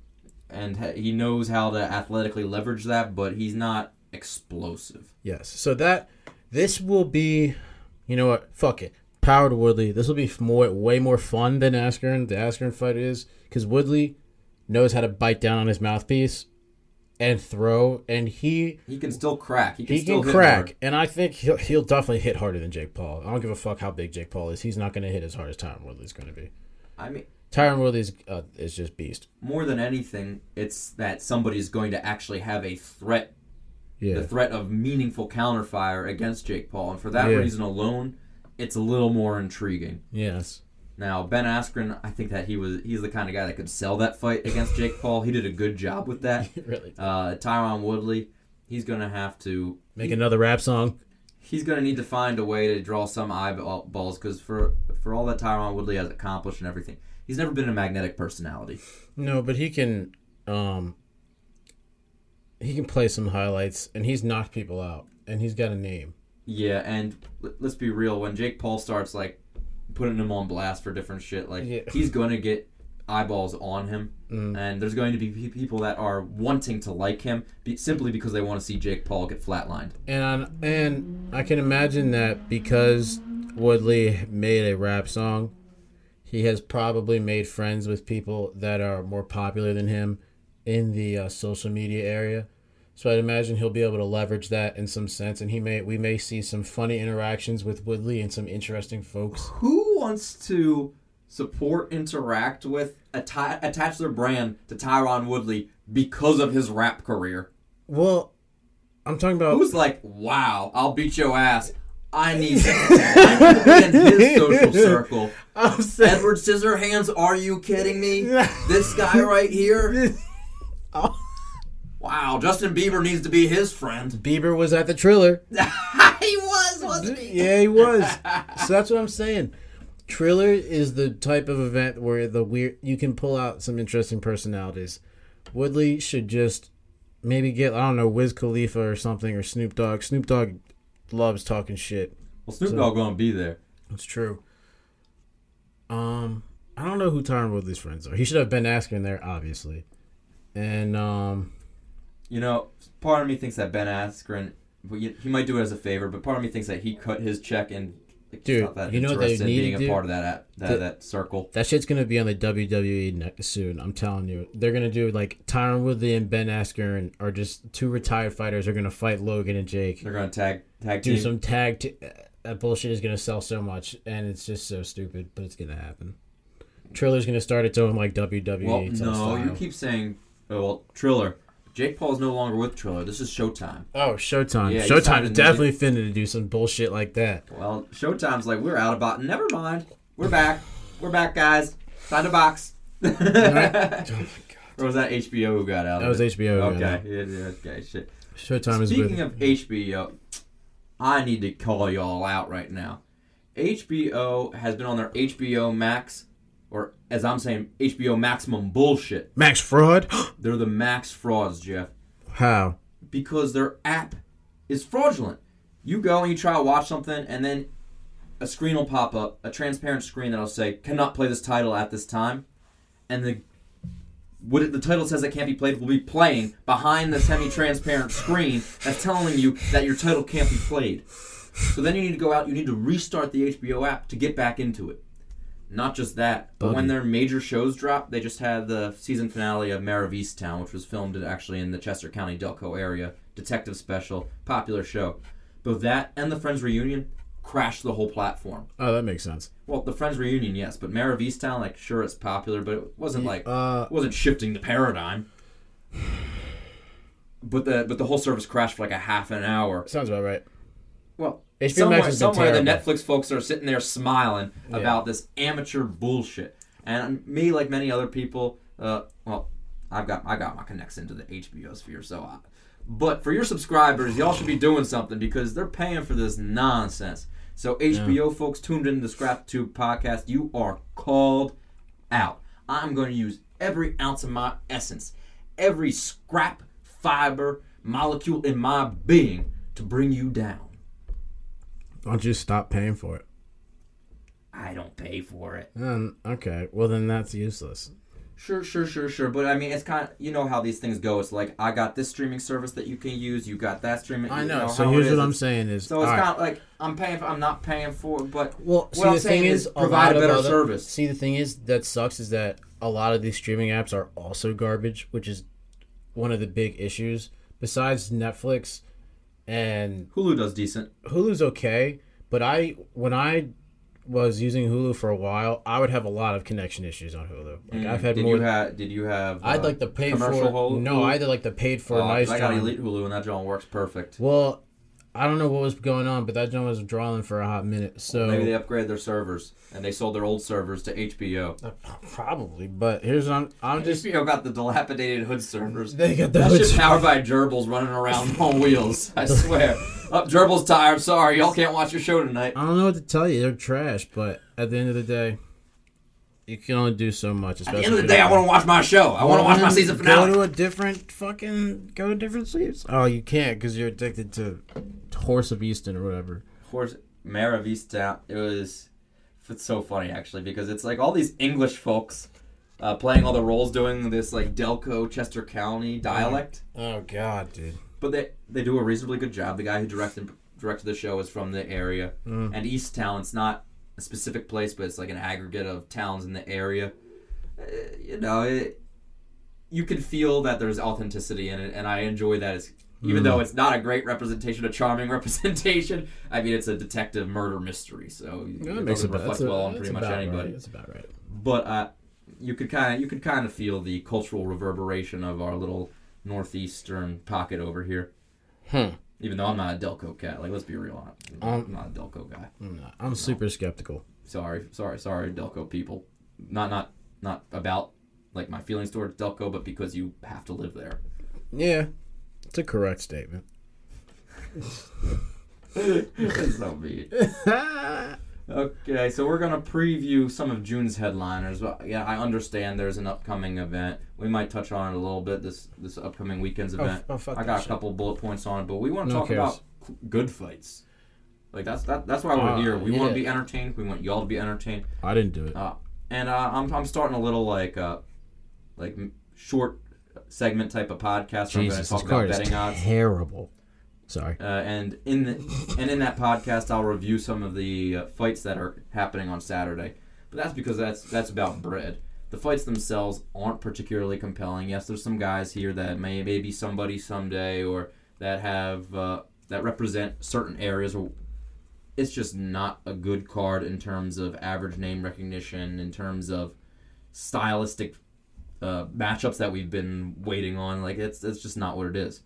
and he knows how to athletically leverage that, but he's not explosive. Yes. So that this will be, you know what? Fuck it. Power to Woodley. This will be more, way more fun than Askren. The Askren fight is because Woodley knows how to bite down on his mouthpiece and throw, and he He can still crack. He can he can crack, hard. and I think he'll he'll definitely hit harder than Jake Paul. I don't give a fuck how big Jake Paul is. He's not going to hit as hard as Tyron Woodley's going to be. I mean, Tyron Woodley's uh, is just beast. more than anything, it's that somebody's going to actually have a threat Yeah. the threat of meaningful counterfire against Jake Paul, and for that Yeah. reason alone, it's a little more intriguing. yes. Now, Ben Askren, I think that he was he's the kind of guy that could sell that fight against Jake Paul. He did a good job with that. really. Uh, Tyron Woodley, he's gonna have to Make another rap song. he's gonna need to find a way to draw some eyeballs because for for all that Tyron Woodley has accomplished and everything, he's never been a magnetic personality. No, but he can um he can play some highlights and he's knocked people out and he's got a name. Yeah, and let's be real. When Jake Paul starts like putting him on blast for different shit, like Yeah. he's going to get eyeballs on him, Mm. and there's going to be people that are wanting to like him be- simply because they want to see Jake Paul get flatlined. And I, and I can imagine that because Woodley made a rap song, he has probably made friends with people that are more popular than him in the uh, social media area. So I'd imagine he'll be able to leverage that in some sense, and he may we may see some funny interactions with Woodley and some interesting folks. Who wants to support, interact with, atti- attach their brand to Tyron Woodley because of his rap career? Well, I'm talking about Who's like, wow, I'll beat your ass. I need, I need to be in his social circle. I'm saying, Edward Scissorhands, are you kidding me? This guy right here? Oh. Wow, Justin Bieber needs to be his friend. Bieber was at the Triller. he was, wasn't he? Yeah, he was. so that's what I'm saying. Triller is the type of event where the weird you can pull out some interesting personalities. Woodley should just maybe get I don't know Wiz Khalifa or something or Snoop Dogg. Snoop Dogg loves talking shit. Well, Snoop Dogg gonna be there. That's true. Um, I don't know who Tyron Woodley's friends are. He should have been asking there, obviously. And um, You know, part of me thinks that Ben Askren, he he might do it as a favor, but part of me thinks that he cut his check and like, Dude, you know what they need to being a do? part of that app- that, The- that circle. That shit's gonna be on the WWE soon. I'm telling you, they're gonna do like Tyron Woodley and Ben Askren are just two retired fighters. are gonna fight Logan and Jake. They're gonna tag tag Do team. some tag. T- that bullshit is gonna sell so much, and it's just so stupid, but it's gonna happen. Triller's gonna start its own like WWE. well, no, style. you keep saying, oh, well, Triller. Jake Paul's no longer with Triller. This is Showtime. Oh, Showtime! Yeah, is in definitely finna to do some bullshit like that. Well, Showtime's like, we're out of box. Never mind. We're back. We're back, guys. Sign a box. Oh my god! Or was that HBO who got out? That was it? HBO. Okay. yeah. Yeah, okay. Shit. Showtime is Speaking of HBO, I need to call y'all out right now. HBO has been on their HBO Max, as I'm saying, HBO Maximum bullshit. Max Fraud. They're the max frauds, Jeff, How? because their app is fraudulent. You go and you try to watch something, and then a screen will pop up, a transparent screen that'll say "cannot play this title at this time," and the what it, the title says that can't be played will be playing behind the semi-transparent screen that's telling you that your title can't be played. So then you need to go out, you need to restart the HBO app to get back into it. Not just that, but when their major shows drop, they just had the season finale of Mare of Easttown, which was filmed actually in the Chester County Delco area. Detective special, popular show. Both that and the Friends reunion crashed the whole platform. Oh, that makes sense. Well, the Friends reunion, yes, but Mare of Easttown, like, sure, it's popular, but it wasn't like Uh, it wasn't shifting the paradigm. But the but the whole service crashed for like a half an hour. sounds about right. Well, HBO somewhere, Max somewhere the. Netflix folks are sitting there smiling about this amateur bullshit, and me, like many other people, uh, well, I've got I got my connects into the HBO sphere, so I, But for your subscribers, y'all should be doing something because they're paying for this nonsense. So HBO folks tuned into the Scraptitude podcast, you are called out. I'm going to use every ounce of my essence, every scrap, fiber, molecule in my being to bring you down. Why don't you stop paying for it? I don't pay for it. Um, okay, well then that's useless. Sure, sure, sure, sure. But I mean, it's kind of you know how these things go. It's like I got this streaming service that you can use. You got that streaming. I you know. So here's what I'm saying is, So it's kind of like I'm paying. For, I'm not paying for it, but Well, see, I'm the saying thing is, is, provide lot a better other- service. See, the thing is that sucks is that a lot of these streaming apps are also garbage, which is one of the big issues. Besides Netflix and Hulu does decent. Hulu's okay, but I when I was using Hulu for a while, I would have a lot of connection issues on Hulu. Like I've had did more. you have? Did you have? I'd uh, like the paid for. Hulu? No, I had like the paid for Oh, nice. I got John. Elite Hulu, and that John works perfect. Well, I don't know what was going on, but that John was drawing for a hot minute. So Maybe they upgraded their servers and they sold their old servers to HBO. Uh, probably, but here's what I'm. I'm just. HBO got the dilapidated hood servers. They got the That hood shit powered by gerbils running around on wheels. I swear. Up, gerbils tired. Sorry, y'all can't watch your show tonight. I don't know what to tell you. They're trash, but at the end of the day, you can only do so much. At the end of the day, I want to watch my show. I want to watch my season finale. Go to a different fucking. Go to different sleeps. Oh, you can't because you're addicted to Horse of Easton or whatever. Horse Mare of Easttown. It was. It's so funny actually because it's like all these English folks uh, playing all the roles, doing this like Delco Chester County dialect. Oh God, dude. but they they do a reasonably good job. The guy who directed directed the show is from the area, Mm. and East Town. It's not a specific place, but it's like an aggregate of towns in the area. Uh, you know, it, you can feel that there's authenticity in it, and I enjoy that. It's, even Mm. though it's not a great representation, a charming representation. I mean, it's a detective murder mystery, so it makes it reflect well on pretty much anybody Right. That's about right. but uh, you could kind of you could kind of feel the cultural reverberation of our little northeastern pocket over here. Hmm. Even though I'm not a Delco cat, like let's be real, I'm, Um, I'm not a Delco guy. I'm, not. I'm super skeptical. Sorry, sorry, sorry, Delco people. Not not not about like my feelings towards Delco, but because you have to live there. Yeah, it's a correct statement. That's so mean. Okay, so we're gonna preview some of June's headliners. Well, Yeah, I understand there's an upcoming event. We might touch on it a little bit this this upcoming weekend's Oh, event. oh, fuck I got a shit. couple bullet points on it, but we want to No talk cares. about good fights. Like that's that, that's why we're Uh, here. We want to be entertained. We want y'all to be entertained. I didn't do it. Uh, and uh, I'm I'm starting a little like uh, like short segment type of podcast. Where I'm going to this talk about betting odds. terrible. Sorry. Uh, and in the, and in that podcast, I'll review some of the uh, fights that are happening on Saturday. But that's because that's that's about bread. The fights themselves aren't particularly compelling. Yes, there's some guys here that may maybe somebody someday, or that have uh, that represent certain areas. Or it's just not a good card in terms of average name recognition, in terms of stylistic uh, matchups that we've been waiting on. Like it's it's just not what it is.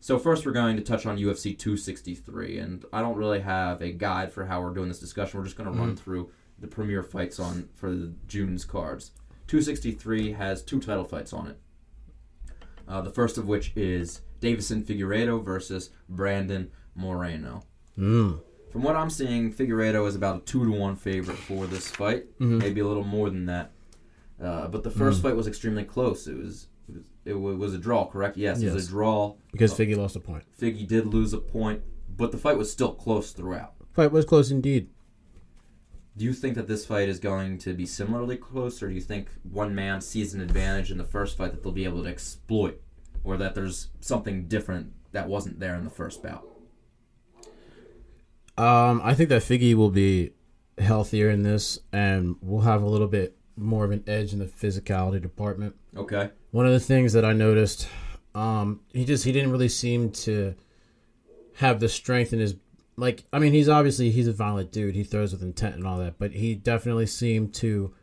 So first, we're going to touch on UFC 263, and I don't really have a guide for how we're doing this discussion. We're just going to run through the premier fights on for the June's cards. 263 has two title fights on it. Uh, the first of which is Deiveson Figueiredo versus Brandon Moreno. Mm. From what I'm seeing, Figueiredo is about a two to one favorite for this fight, Mm-hmm. maybe a little more than that. Uh, but the first Mm. fight was extremely close. It was it was, it was a draw, correct? Yes, it was a draw. Because Figgy lost a point. Figgy did lose a point, but the fight was still close throughout. Fight was close indeed. Do you think that this fight is going to be similarly close, or do you think one man sees an advantage in the first fight that they'll be able to exploit, or that there's something different that wasn't there in the first bout? Um, I think that Figgy will be healthier in this, and we'll have a little bit more of an edge in the physicality department. Okay. One of the things that I noticed, um, he just he didn't really seem to have the strength in his like. I mean, he's obviously he's a violent dude. He throws with intent and all that, but he definitely seemed to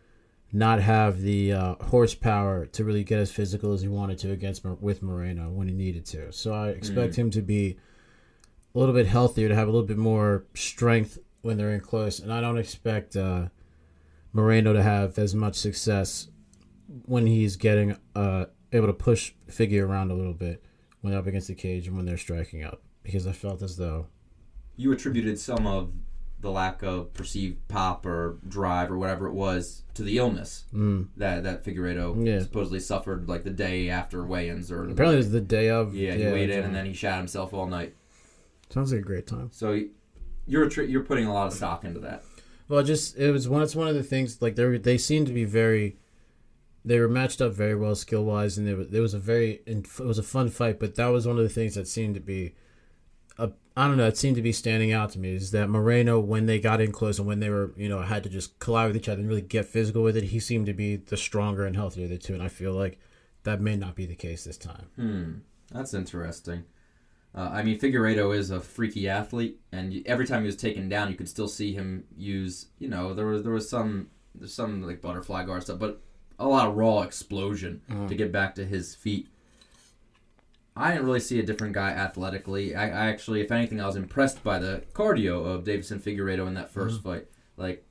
not have the uh, horsepower to really get as physical as he wanted to against with Moreno when he needed to. So I expect him to be a little bit healthier, to have a little bit more strength when they're in close, and I don't expect uh, Moreno to have as much success when he's getting uh, able to push Figure around a little bit when up against the cage and when they're striking up because I felt as though You attributed some of the lack of perceived pop or drive or whatever it was to the illness mm, that that Figueiredo Yeah. supposedly suffered like the day after weigh-ins or apparently it was the day of. yeah, he weighed in and then he shot himself all night. sounds like a great time. So you're you're putting a lot of stock into that. Well, just it was one. It's one of the things like they were, they seemed to be very. They were matched up very well skill wise, and it was, was a very it was a fun fight. But that was one of the things that seemed to be, a, I don't know, it seemed to be standing out to me is that Moreno when they got in close and when they were you know had to just collide with each other and really get physical with it, he seemed to be the stronger and healthier of the two, and I feel like that may not be the case this time. Hmm, that's interesting. Uh, I mean, Figueiredo is a freaky athlete, and every time he was taken down, you could still see him use. You know, there was there was some there's some like butterfly guard stuff, but a lot of raw explosion mm-hmm. to get back to his feet. I didn't really see a different guy athletically. I, I actually, if anything, I was impressed by the cardio of Deiveson Figueiredo in that mm-hmm. 1st fight. Like,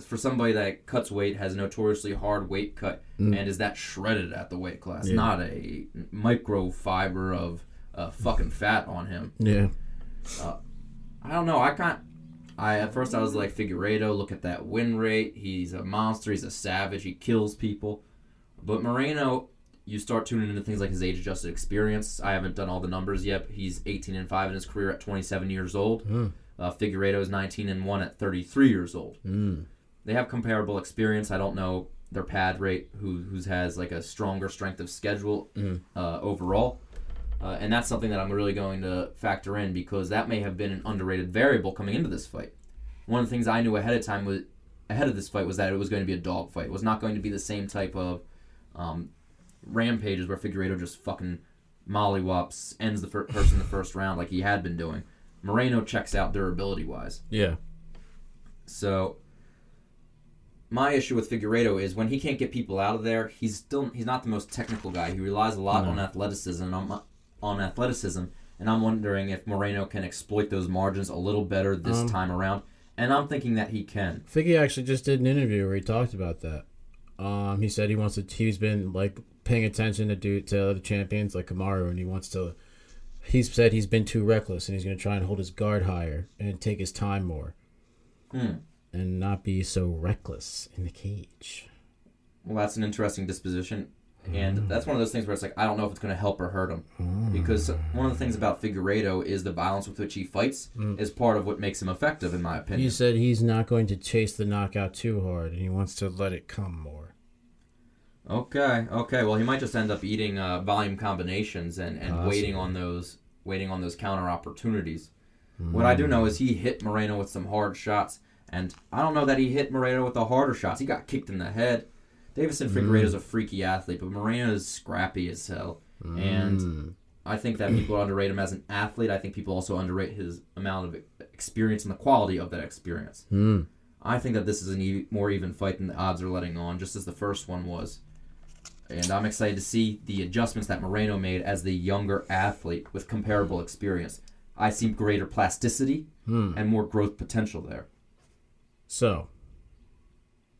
for somebody that cuts weight, has a notoriously hard weight cut, mm. and is that shredded at the weight class, Yeah. not a microfiber of uh, fucking fat on him. Yeah, I don't know. I can't. I at first I was like Figueiredo. Look at that win rate. He's a monster. He's a savage. He kills people. But Moreno, you start tuning into things like his age-adjusted experience. I haven't done all the numbers yet. He's 18 and five in his career at 27 years old. Uh, Figueiredo is 19 and one at 33 years old. mm. They have comparable experience. I don't know their pad rate, who who's has like a stronger strength of schedule uh, overall. Uh, and that's something that I'm really going to factor in because that may have been an underrated variable coming into this fight. One of the things I knew ahead of time was ahead of this fight was that it was going to be a dog fight. It was not going to be the same type of um, rampages where Figueiredo just fucking mollywops ends the fir- person in the first round like he had been doing. Moreno checks out durability wise. yeah, So my issue with Figueiredo is when he can't get people out of there, he's still he's not the most technical guy. He relies a lot No. on athleticism and on, athleticism, and I'm wondering if Moreno can exploit those margins a little better this Um, time around. And I'm thinking that he can. Figgy actually just did an interview where he talked about that. Um, he said he wants to. He's been like paying attention to do to other champions like Kamaru, and he wants to. He's said he's been too reckless, and he's going to try and hold his guard higher and take his time more, Hmm. and not be so reckless in the cage. Well, that's an interesting disposition. And mm. that's one of those things where it's like I don't know if it's going to help or hurt him, mm. because one of the things about Figueiredo is the violence with which he fights mm. is part of what makes him effective, in my opinion. He said he's not going to chase the knockout too hard, and he wants to let it come more. Okay, okay. Well, he might just end up eating uh, volume combinations and, and waiting on those waiting on those counter opportunities. What I do know is he hit Moreno with some hard shots, and I don't know that he hit Moreno with the harder shots. He got kicked in the head. Deiveson Figueiredo's a freaky athlete, but Moreno is scrappy as hell, and Mm. I think that people underrate him as an athlete. I think people also underrate his amount of experience and the quality of that experience. Mm. I think that this is a e- more even fight than the odds are letting on, just as the first one was. And I'm excited to see the adjustments that Moreno made as the younger athlete with comparable experience. I see greater plasticity Hmm. and more growth potential there. So,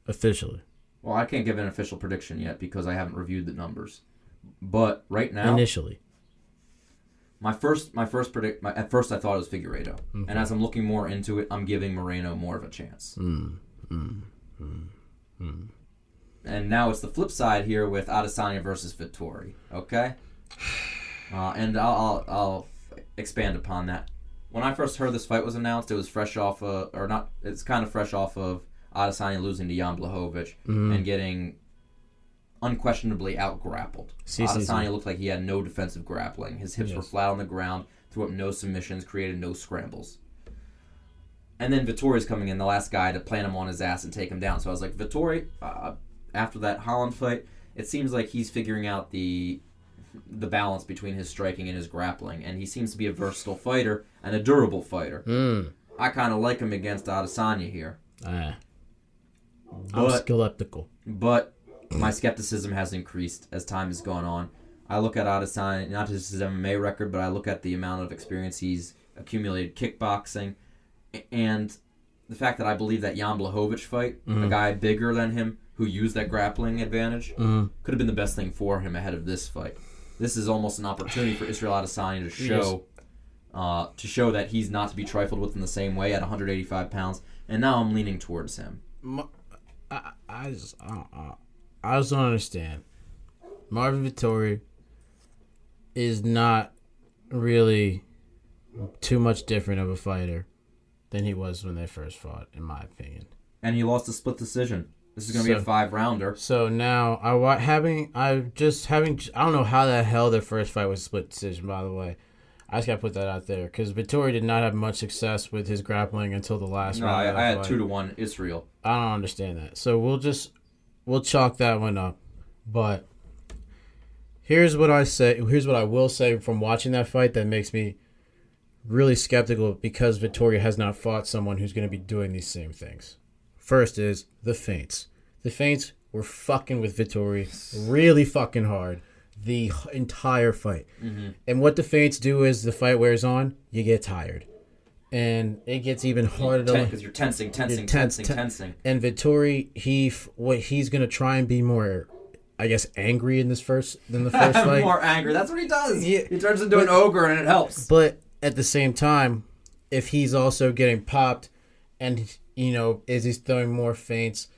officially, Well, I can't give an official prediction yet because I haven't reviewed the numbers. But right now, initially, my first my first predict my, at first I thought it was Figueiredo, and as I'm looking more into it, I'm giving Moreno more of a chance. mm. Mm. And now it's the flip side here with Adesanya versus Vettori. Okay, uh, and I'll, I'll I'll expand upon that. When I first heard this fight was announced, it was fresh off of, or not. It's kind of fresh off of Adesanya losing to Jan Blachowicz and getting unquestionably out grappled. Adesanya looked like he had no defensive grappling. His hips were flat on the ground, threw up no submissions, created no scrambles. And then Vettori's coming in, the last guy to plant him on his ass and take him down. So I was like, Vettori, uh, after that Holland fight, it seems like he's figuring out the the balance between his striking and his grappling, and he seems to be a versatile fighter and a durable fighter. Mm. I kind of like him against Adesanya here, Ah. I'm but skeptical. but my skepticism has increased as time has gone on. I look at Adesanya, not just his MMA record, but I look at the amount of experience he's accumulated kickboxing, and the fact that I believe that Jan Blachowicz fight, a guy bigger than him who used that grappling advantage, Mm. could have been the best thing for him ahead of this fight. this is almost an opportunity for Israel Adesanya to show uh, to show that he's not to be trifled with in the same way at 185 pounds. And now I'm leaning towards him. Ma- I, I just I, don't, I, I just don't understand. Marvin Vettori is not really too much different of a fighter than he was when they first fought, in my opinion. And he lost a split decision. This is going to be a five rounder. So now I having I just having I don't know how the hell their first fight was split decision. By the way, I just got to put that out there because Vettori did not have much success with his grappling until the last No, round. I, I had two to one Israel. I don't understand that. So we'll just we'll chalk that one up. But here's what I say. Here's what I will say from watching that fight that makes me really skeptical because Vittoria has not fought someone who's going to be doing these same things. First is the feints. The feints were fucking with Vettori really fucking hard the entire fight. Mm-hmm. And what the feints do is the fight wears on, you get tired. And it gets even harder to Because you're tensing, tensing, tense- tensing, ten- tensing. and Vettori, he f- what he's gonna try and be more, I guess, angry in this first than the first fight. More anger. That's what he does. Yeah. He turns into an ogre and it helps. But at the same time, if he's also getting popped, and you know, is he's throwing more feints,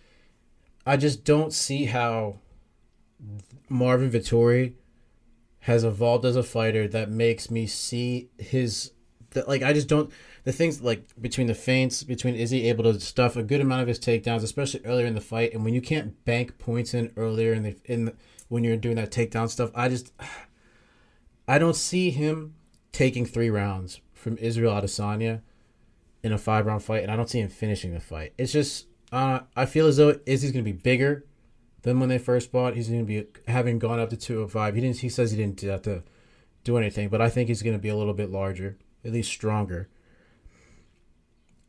I just don't see how Marvin Vettori has evolved as a fighter that makes me see his that like I just don't the things like between the feints between is he able to stuff a good amount of his takedowns especially earlier in the fight? And when you can't bank points in earlier in the in the, when you're doing that takedown stuff I just I don't see him taking three rounds from Israel Adesanya in a five round fight and I don't see him finishing the fight. It's just uh, I feel as though Izzy's gonna be bigger than when they first bought, He's going to be having gone up to 205. He didn't. He says he didn't have to do anything, but I think he's going to be a little bit larger, at least stronger.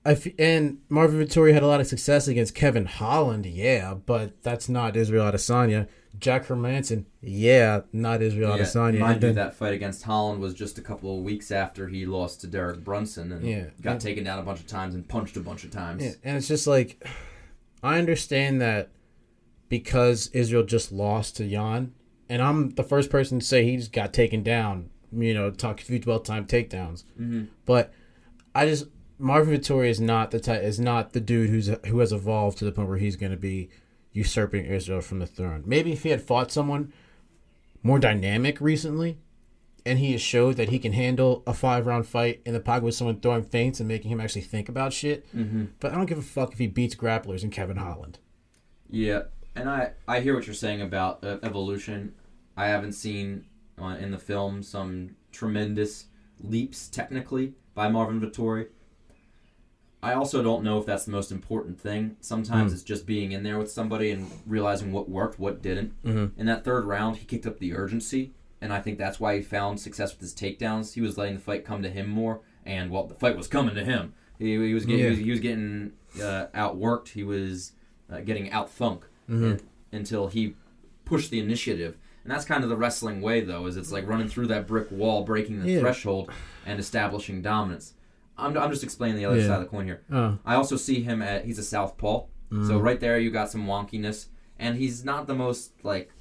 I f- and Marvin Vettori had a lot of success against Kevin Holland, yeah, but that's not Israel Adesanya. Jack Hermansson, yeah, not Israel Yeah, Adesanya. mind you, that fight against Holland was just a couple of weeks after he lost to Derek Brunson and Yeah. got Yeah. taken down a bunch of times and punched a bunch of times. Yeah, and it's just like I understand that because Israel just lost to Jan, and I'm the first person to say he just got taken down. You know, talk few twelve time takedowns. Mm-hmm. But I just Marvin Vettori is not the type is not the dude who's who has evolved to the point where he's going to be usurping Israel from the throne. Maybe if he had fought someone more dynamic recently, and he has showed that he can handle a five round fight in the pocket with someone throwing feints and making him actually think about shit. Mm-hmm. But I don't give a fuck if he beats grapplers and Kevin Holland. Yeah, and I I hear what you're saying about uh, evolution. I haven't seen uh, in the film some tremendous leaps technically by Marvin Vettori. I also don't know if that's the most important thing. Sometimes it's just being in there with somebody and realizing what worked, what didn't. Mhm. In that third round, he kicked up the urgency, and I think that's why he found success with his takedowns. He was letting the fight come to him more, and well, the fight was coming to him. He, he was getting Yeah. he, was, he was getting uh, outworked. He was uh, getting out thunk Mm-hmm. until he pushed the initiative. And that's kind of the wrestling way, though, is it's like running through that brick wall, breaking the Yeah. threshold, and establishing dominance. I'm, I'm just explaining the other Yeah. side of the coin here. Oh, I also see him at he's a southpaw, so mm-hmm. right there you got some wonkiness, and he's not the most like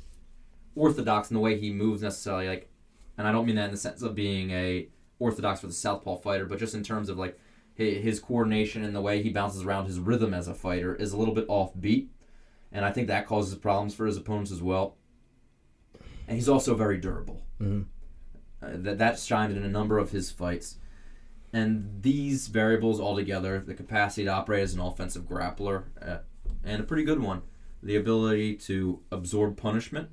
orthodox in the way he moves necessarily. Like, and I don't mean that in the sense of being a orthodox for the southpaw fighter, but just in terms of like his coordination and the way he bounces around, his rhythm as a fighter is a little bit offbeat, and I think that causes problems for his opponents as well. And he's also very durable. Mhm. Uh, that that shined in a number of his fights. And these variables altogether, the capacity to operate as an offensive grappler, uh, and a pretty good one, the ability to absorb punishment,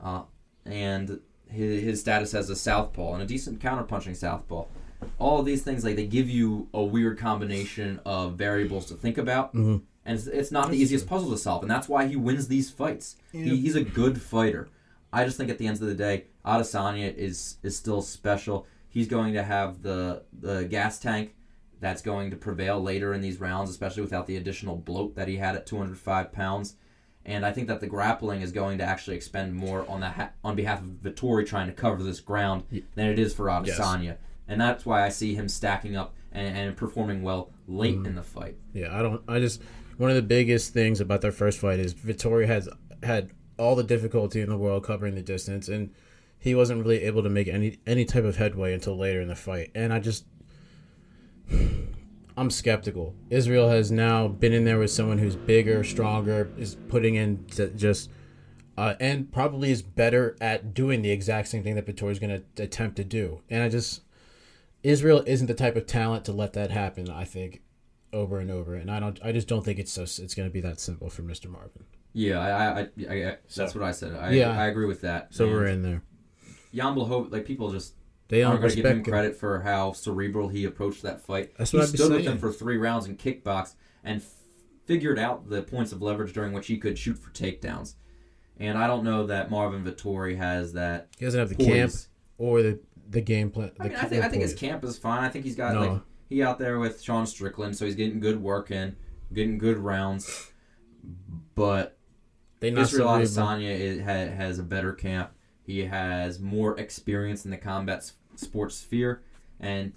uh, and his, his status as a southpaw and a decent counterpunching southpaw. All of these things, like they give you a weird combination of variables to think about, and it's, it's not the easiest puzzle to solve, and that's why he wins these fights. He, he's a good fighter. I just think at the end of the day, Adesanya is is still special. He's going to have the the gas tank that's going to prevail later in these rounds, especially without the additional bloat that he had at 205 pounds. And I think that the grappling is going to actually expend more on the ha- on behalf of Vettori trying to cover this ground than it is for Adesanya. And that's why I see him stacking up and, and performing well late mm-hmm. in the fight. yeah. I don't. I just one of the biggest things about their first fight is Vittoria has had all the difficulty in the world covering the distance, and he wasn't really able to make any any type of headway until later in the fight, and I just I'm skeptical. Israel has now been in there with someone who's bigger, stronger, is putting in just. Uh, and probably is better at doing the exact same thing that Vettori's going to attempt to do. And I just, Israel isn't the type of talent to let that happen. I think, over and over, and I don't. I just don't think it's so. It's going to be that simple for Mr. Marvin. Yeah, I, I, I, I So- that's what I said. I, Yeah. I agree with that. So And we're in there. Jan Blachowicz, like people just They aren't going to give him credit for how cerebral he approached that fight. That's he what I'd be stood with saying. him for three rounds in kickbox and f- figured out the points of leverage during which he could shoot for takedowns. And I don't know that Marvin Vettori has that. He doesn't have the poise. camp or the the game plan. I the mean, I think I think his camp is fine. I think he's got No. like he out there with Sean Strickland, so he's getting good work in, getting good rounds. But They not Israel. Adesanya ha, has a better camp. He has more experience in the combat s- sports sphere, and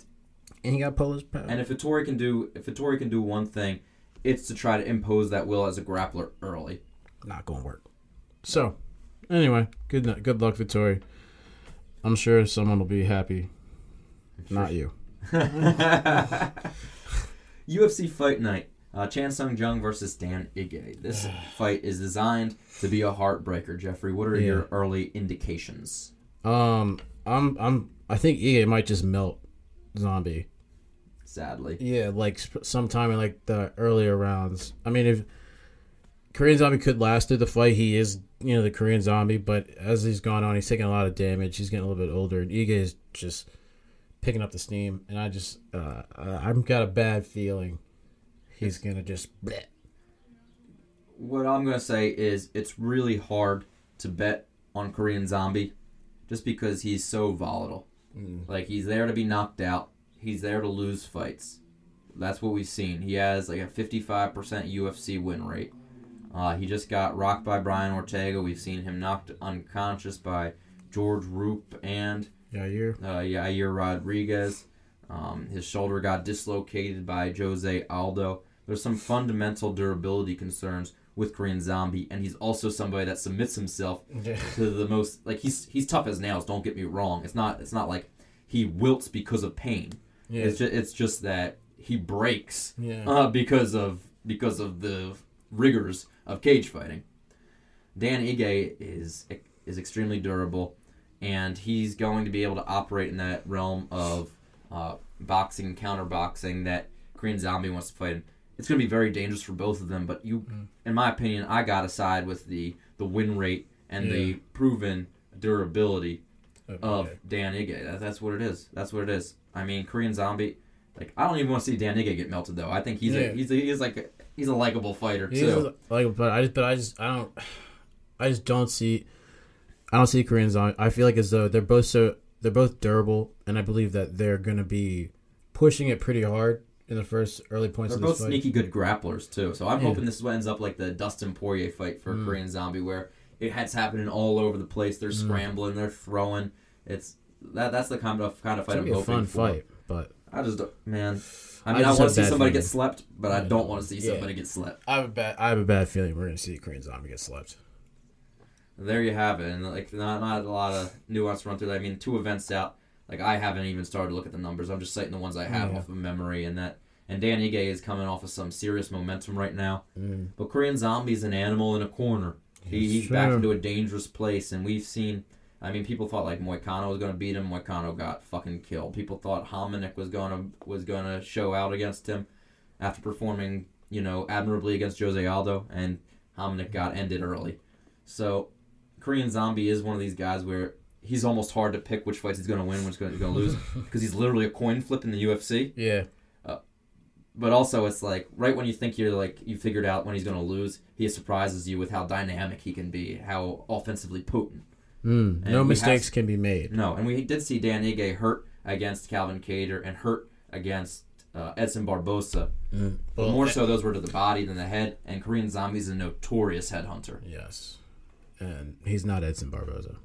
and he got Polish power. and if Vettori can do if Vettori can do one thing, it's to try to impose that will as a grappler early. not going to work. So, anyway, good good luck, Vettori. I'm sure someone will be happy. Not you. UFC Fight Night. Uh, Chan Sung Jung versus Dan Ige. This fight is designed to be a heartbreaker. Jeffrey, what are Yeah. your early indications? Um, I'm I'm I think Ige might just melt Zombie. Sadly, Yeah, like sp- sometime in like the earlier rounds. I mean, if Korean Zombie could last through the fight, he is you know the Korean Zombie. But as he's gone on, he's taking a lot of damage. He's getting a little bit older, and Ige is just picking up the steam. And I just uh, I've got a bad feeling he's gonna just. bleh. what I'm gonna say is it's really hard to bet on Korean Zombie, just because he's so volatile. Like he's there to be knocked out. He's there to lose fights. That's what we've seen. He has like a 55% UFC win rate. Uh, he just got rocked by Brian Ortega. We've seen him knocked unconscious by George Roop and Yeah, you're uh, Yair Rodriguez. Um, his shoulder got dislocated by Jose Aldo. There's some fundamental durability concerns with Korean Zombie, and he's also somebody that submits himself to the most like he's he's tough as nails. Don't get me wrong. It's not it's not like he wilts because of pain. yeah, It's just it's just that he breaks yeah. uh, because of because of the rigors of cage fighting. Dan Ige is is extremely durable, and he's going to be able to operate in that realm of uh, boxing, and counter boxing that Korean Zombie wants to fight in. It's going to be very dangerous for both of them. But you, in my opinion, I got to side with the the win rate and Yeah. the proven durability of Dan Ige. That, that's what it is. That's what it is. I mean, Korean Zombie. Like I don't even want to see Dan Ige get melted though. I think he's Yeah. a, he's a, he's like a, he's a likable fighter He's too. like, but I just, but I just, I don't, I just don't see, I don't see Koreans on. I feel like as though they're both so, they're both durable, and I believe that they're gonna be pushing it pretty hard in the first early points They're of both this fight. sneaky good grapplers too. So I'm Yeah. hoping this ends up like the Dustin Poirier fight Mm. for Korean Zombie, where it has happening all over the place. They're Mm. scrambling, they're throwing. It's that that's the kind of kind of fight I'm hoping fun for. fight, but I just don't- man. I I mean, I, just want to see somebody get feelings. slept, but I don't want to see Yeah. somebody get slept. I have a bad, I have a bad feeling we're gonna see Korean Zombie get slept. There you have it, and like not not a lot of nuance run through. that. I mean, two events out. Like I haven't even started to look at the numbers. I'm just citing the ones I have Yeah. off of memory, and that and Dan Ige is coming off of some serious momentum right now. Mm. But Korean Zombie's an animal in a corner. He, Yes, he's back into a dangerous place, and we've seen. I mean, people thought like Moicano was going to beat him. Moicano got fucking killed. People thought Hominick was going to was going to show out against him after performing, you know, admirably against Jose Aldo, and Hominick got ended early. So, Korean Zombie is one of these guys where he's almost hard to pick which fights he's going to win, which he's going to lose, because he's literally a coin flip in the UFC Yeah, but also it's like right when you think you're like you figured out when he's going to lose, he surprises you with how dynamic he can be, how offensively potent. mm. No mistakes can be made. No, and we did see Dan Ige hurt against Calvin Kattar and hurt against uh, Edson Barboza. Mm. But Well, more so, those were to the body than the head. And Korean Zombie's a notorious headhunter. Yes, and he's not Edson Barboza.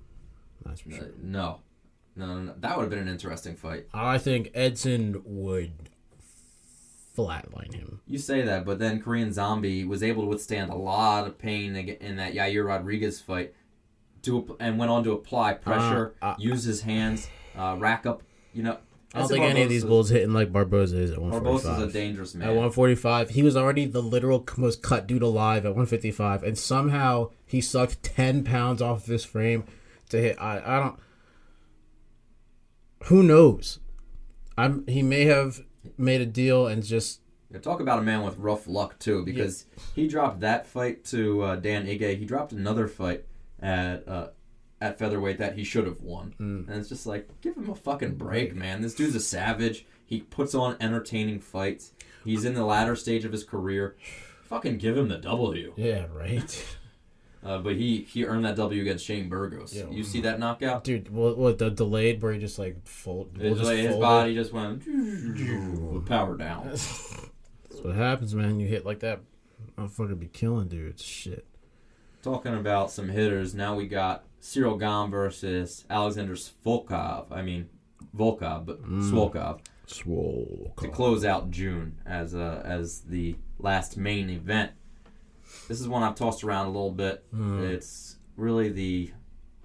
That's for Uh, sure. no. no, no, no, that would have been an interesting fight. I think Edson would flatline him. You say that, but then Korean Zombie was able to withstand a lot of pain in that Yair Rodriguez fight to and went on to apply pressure, uh, use his hands, uh, rack up. You know, I don't think any of these bulls hitting like Barboza is at Barboza's a 145. dangerous man. At 145, he was already the literal most cut dude alive at 155, and somehow he sucked 10 pounds off of his frame to hit. I, I don't. Who knows? I'm. He may have made a deal and just. Yeah, talk about a man with rough luck too, because he dropped that fight to uh, Dan Ige. He dropped another fight at uh, at featherweight that he should have won, Mm. and it's just like give him a fucking break, man. This dude's a savage. He puts on entertaining fights. He's in the latter stage of his career. Fucking give him the W. Yeah, right. Uh, but he he earned that W against Shane Burgos. Yeah. You see that knockout? Dude, what, what the delayed where he just like fold. It's just like his body just went power down. That's what happens, man. You hit like that, I'm fucking be killing dudes. Shit. Talking about some hitters, now we got Ciryl Gane versus Alexander Volkov. I mean, Volkov, but mm. Swolkov Swole. to close out June as uh, as the last main event. This is one I've tossed around a little bit. Hmm. It's really the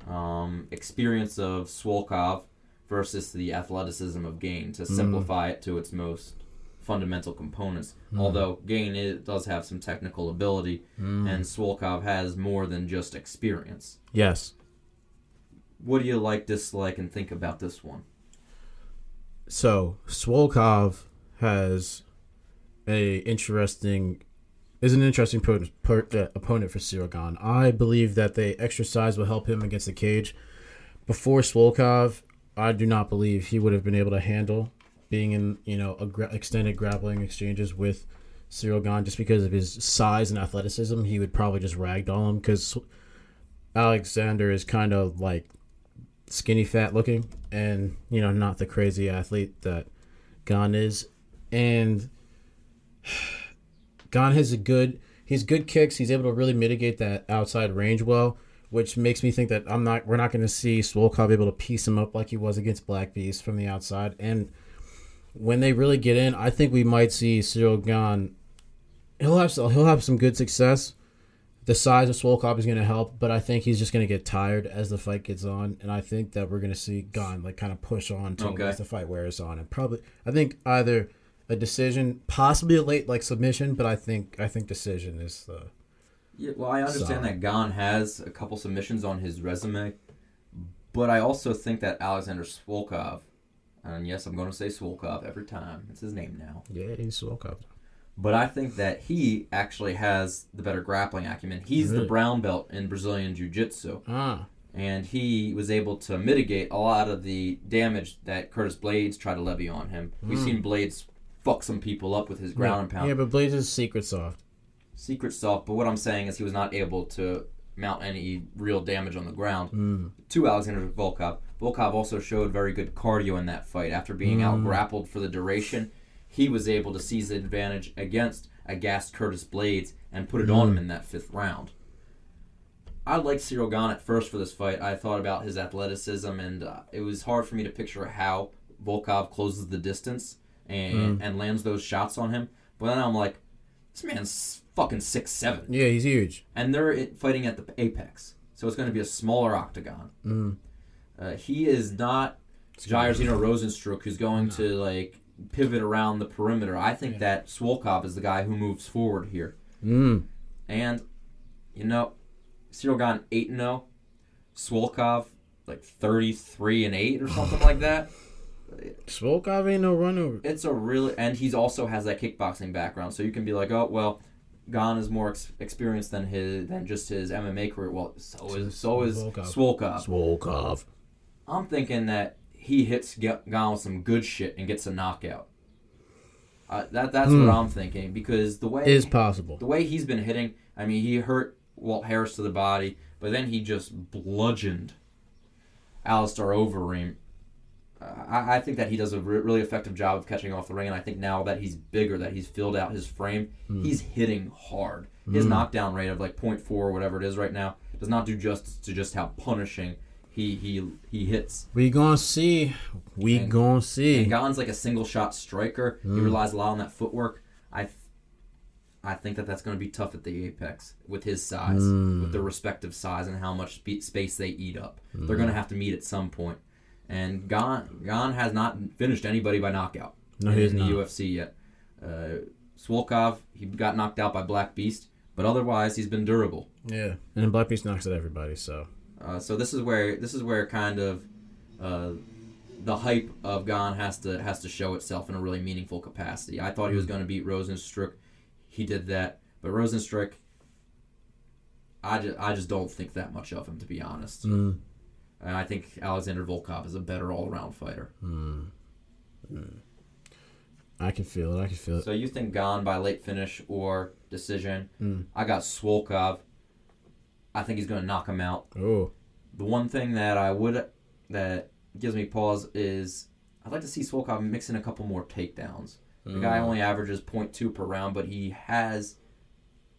um, experience of Swolkov versus the athleticism of Gane to hmm. simplify it to its most fundamental components. Hmm. Although Gane is, does have some technical ability, and Swolkov has more than just experience. Yes. What do you like, dislike, and think about this one? So Swolkov has a interesting is an interesting uh, opponent for Siragon. I believe that the exercise will help him against the cage. Before Swolkov, I do not believe he would have been able to handle being in you know gra- extended grappling exchanges with Gane just because of his size and athleticism. He would probably just ragdoll him because Alexander is kind of like skinny fat looking and you know not the crazy athlete that Gane is. And Gane has a good he's good kicks. He's able to really mitigate that outside range well which makes me think that I'm not we're not going to see Swolkov able to piece him up like he was against Black Beast from the outside. And when they really get in I think we might see Ciryl Gane he'll have he'll have some good success the size of Swolkov is going to help, but I think he's just going to get tired as the fight gets on, and I think that we're going to see Gane like kind of push on to Okay. as the fight wears on, and probably I think either a decision, possibly a late like submission, but I think I think decision is the Yeah, well, I understand Solid. that Gane has a couple submissions on his resume, but I also think that Alexander Swolkov, and yes, I'm going to say Swolkov every time. It's his name now. yeah he's Swolkov. But I think that he actually has the better grappling acumen. He's the brown belt in Brazilian Jiu Jitsu, Ah, and he was able to mitigate a lot of the damage that Curtis Blaydes tried to levy on him. We've seen Blaydes fuck some people up with his ground and pound. Hmm. Yeah, but Blaydes is secret soft. secret soft, but what I'm saying is he was not able to mount any real damage on the ground to Alexander Volkov. Volkov also showed very good cardio in that fight. After being out grappled for the duration, he was able to seize the advantage against a gassed Curtis Blaydes and put it on him in that fifth round. I liked Ciryl Gane at first for this fight. I thought about his athleticism, and uh, it was hard for me to picture how Volkov closes the distance and, and lands those shots on him. But then I'm like, this man's fucking six seven, Yeah, he's huge. and they're fighting at the apex, so it's going to be a smaller octagon. Mm. Uh, he is not Jair Rozenstruik, who's going to like pivot around the perimeter. I think that Swolkov is the guy who moves forward here. Mm. And you know, Ciryl Gane eight and zero, Swolkov like thirty three and eight or something like that. Swolkov ain't no run over. It's a really and he's also has that kickboxing background, so you can be like, oh well, Gane is more ex- experienced than his than just his MMA career. Well, so is so is Volkov. Swolkov. Swolkov. I'm thinking that he hits G- Gane with some good shit and gets a knockout. Uh, that that's Hmm. what I'm thinking because the way Is possible. the way he's been hitting, I mean, he hurt Walt Harris to the body, but then he just bludgeoned Alistair Overeem. Uh, I, I think that he does a re- really effective job of catching off the ring, and I think now that he's bigger, that he's filled out his frame, he's hitting hard. His knockdown rate of like 0.4 or whatever it is right now does not do justice to just how punishing he he he hits. We gonna see. We And- gonna And see. Gane's like a single shot striker. He relies a lot on that footwork. I, I think that that's going to be tough at the apex with his size, Mm. with their respective size and how much spe- space they eat up. They're Mm. going to have to meet at some point. And Gane Gane has not finished anybody by knockout No, in, has the. UFC yet. Uh, Swolkov he got knocked out by Black Beast, but otherwise he's been durable. Yeah, and then Black Beast knocks at everybody. So Uh, so this is where this is where kind of uh, the hype of Gane has to has to show itself in a really meaningful capacity. I thought he was Mm. going to beat Rozenstruik. He did that, but Rozenstruik, I just, I just don't think that much of him to be honest. mm, And I think Alexander Volkov is a better all around fighter. mm, mm. I can feel it. I can feel it. So you think Gane by late finish or decision? Mm. I got Swolkov. I think he's going to knock him out. Oh, The one thing that I would that gives me pause is I'd like to see Swolkov mix in a couple more takedowns. The Mm. guy only averages 0.2 per round, but he has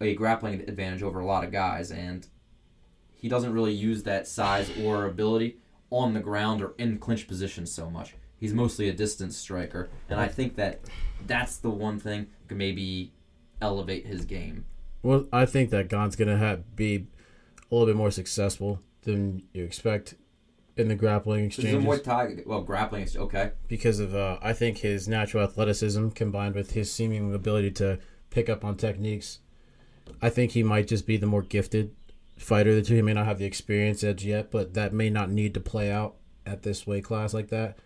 a grappling advantage over a lot of guys, and he doesn't really use that size or ability on the ground or in clinch positions so much. He's mostly a distance striker, and I think that that's the one thing that can maybe elevate his game. Well, I think that Gane's gonna have be a little bit more successful than you expect in the grappling This is a exchanges Muay Thai, well, grappling is okay. because of uh, I think his natural athleticism combined with his seeming ability to pick up on techniques. I think he might just be the more gifted fighter of the two. He may not have the experience edge yet, but that may not need to play out at this weight class like that.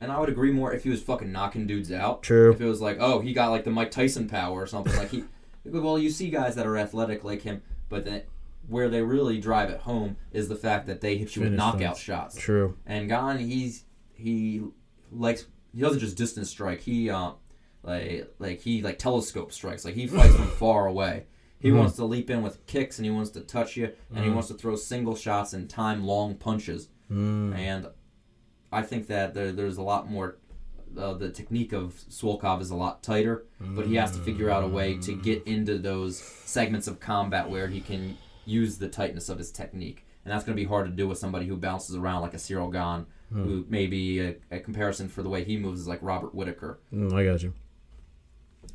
And I would agree more if he was fucking knocking dudes out. True. If it was like, oh, he got like the Mike Tyson power or something. Like he, well, you see guys that are athletic like him, but then where they really drive it home is the fact that they hit you with knockout shots. True. And Gane, he's he likes he doesn't just distance strike. He uh like like he like telescope strikes. Like he fights from far away. He Mhm. wants to leap in with kicks and he wants to touch you and he Mhm. wants to throw single shots and time long punches. Mm. And I think that there, there's a lot more. Uh, the technique of Swolkov is a lot tighter, but he has to figure out a way to get into those segments of combat where he can use the tightness of his technique, and that's going to be hard to do with somebody who bounces around like a Ciryl Gane, who maybe a, a comparison for the way he moves is like Robert Whittaker, Mm, I got you.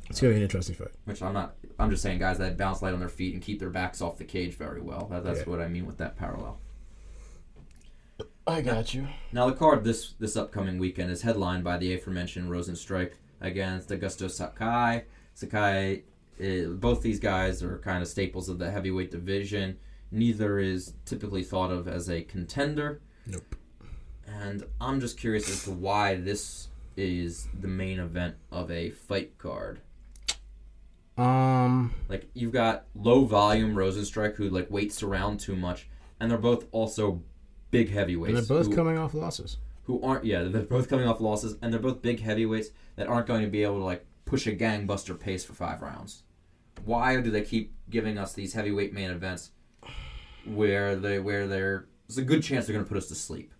It's gonna be an interesting fight. which I'm not. I'm just saying guys that bounce light on their feet and keep their backs off the cage very well. That, that's Yeah. what I mean with that parallel. I got you. Now the card this this upcoming weekend is headlined by the aforementioned Rozenstruik against Augusto Sakai. Sakai, both these guys are kind of staples of the heavyweight division. Neither is typically thought of as a contender. Nope. And I'm just curious as to why this is the main event of a fight card. Um. Like you've got low volume Rozenstruik who like waits around too much, and they're both also big heavyweights. And they're both who- coming off losses. who aren't yeah they're both coming off losses and they're both big heavyweights that aren't going to be able to like push a gangbuster pace for five rounds why do they keep giving us these heavyweight main events where they where they're there's a good chance they're going to put us to sleep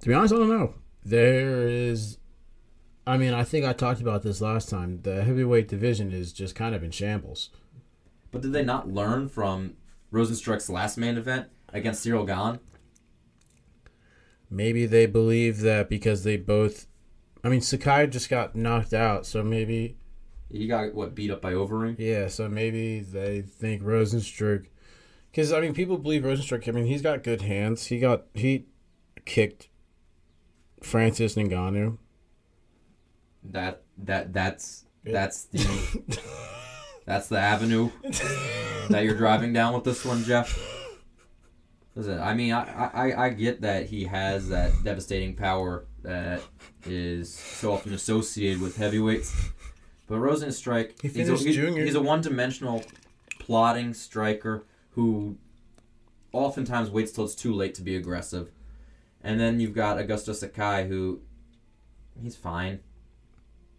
To be honest, I don't know. There is. I mean, I think I talked about this last time. The heavyweight division is just kind of in shambles. but did they not learn from Rozenstruik's last main event against Ciryl Gane Maybe they believe that because they both. I mean, Sakai just got knocked out, so maybe. he got what beat up by overeem Yeah, so maybe they think Rozenstruik. Because, I mean, people believe Rozenstruik. I mean, he's got good hands. He got. He kicked Francis Ngannou. that that that's Yeah. that's the that's the avenue that you're driving down with this one, Jeff? Listen, I mean, I, I, I get that he has that devastating power that is so often associated with heavyweights, but Rozenstruik, He he's a, finished he- junior. he's a one-dimensional plotting striker who oftentimes waits till it's too late to be aggressive, and then you've got Augusto Sakai who, he's fine.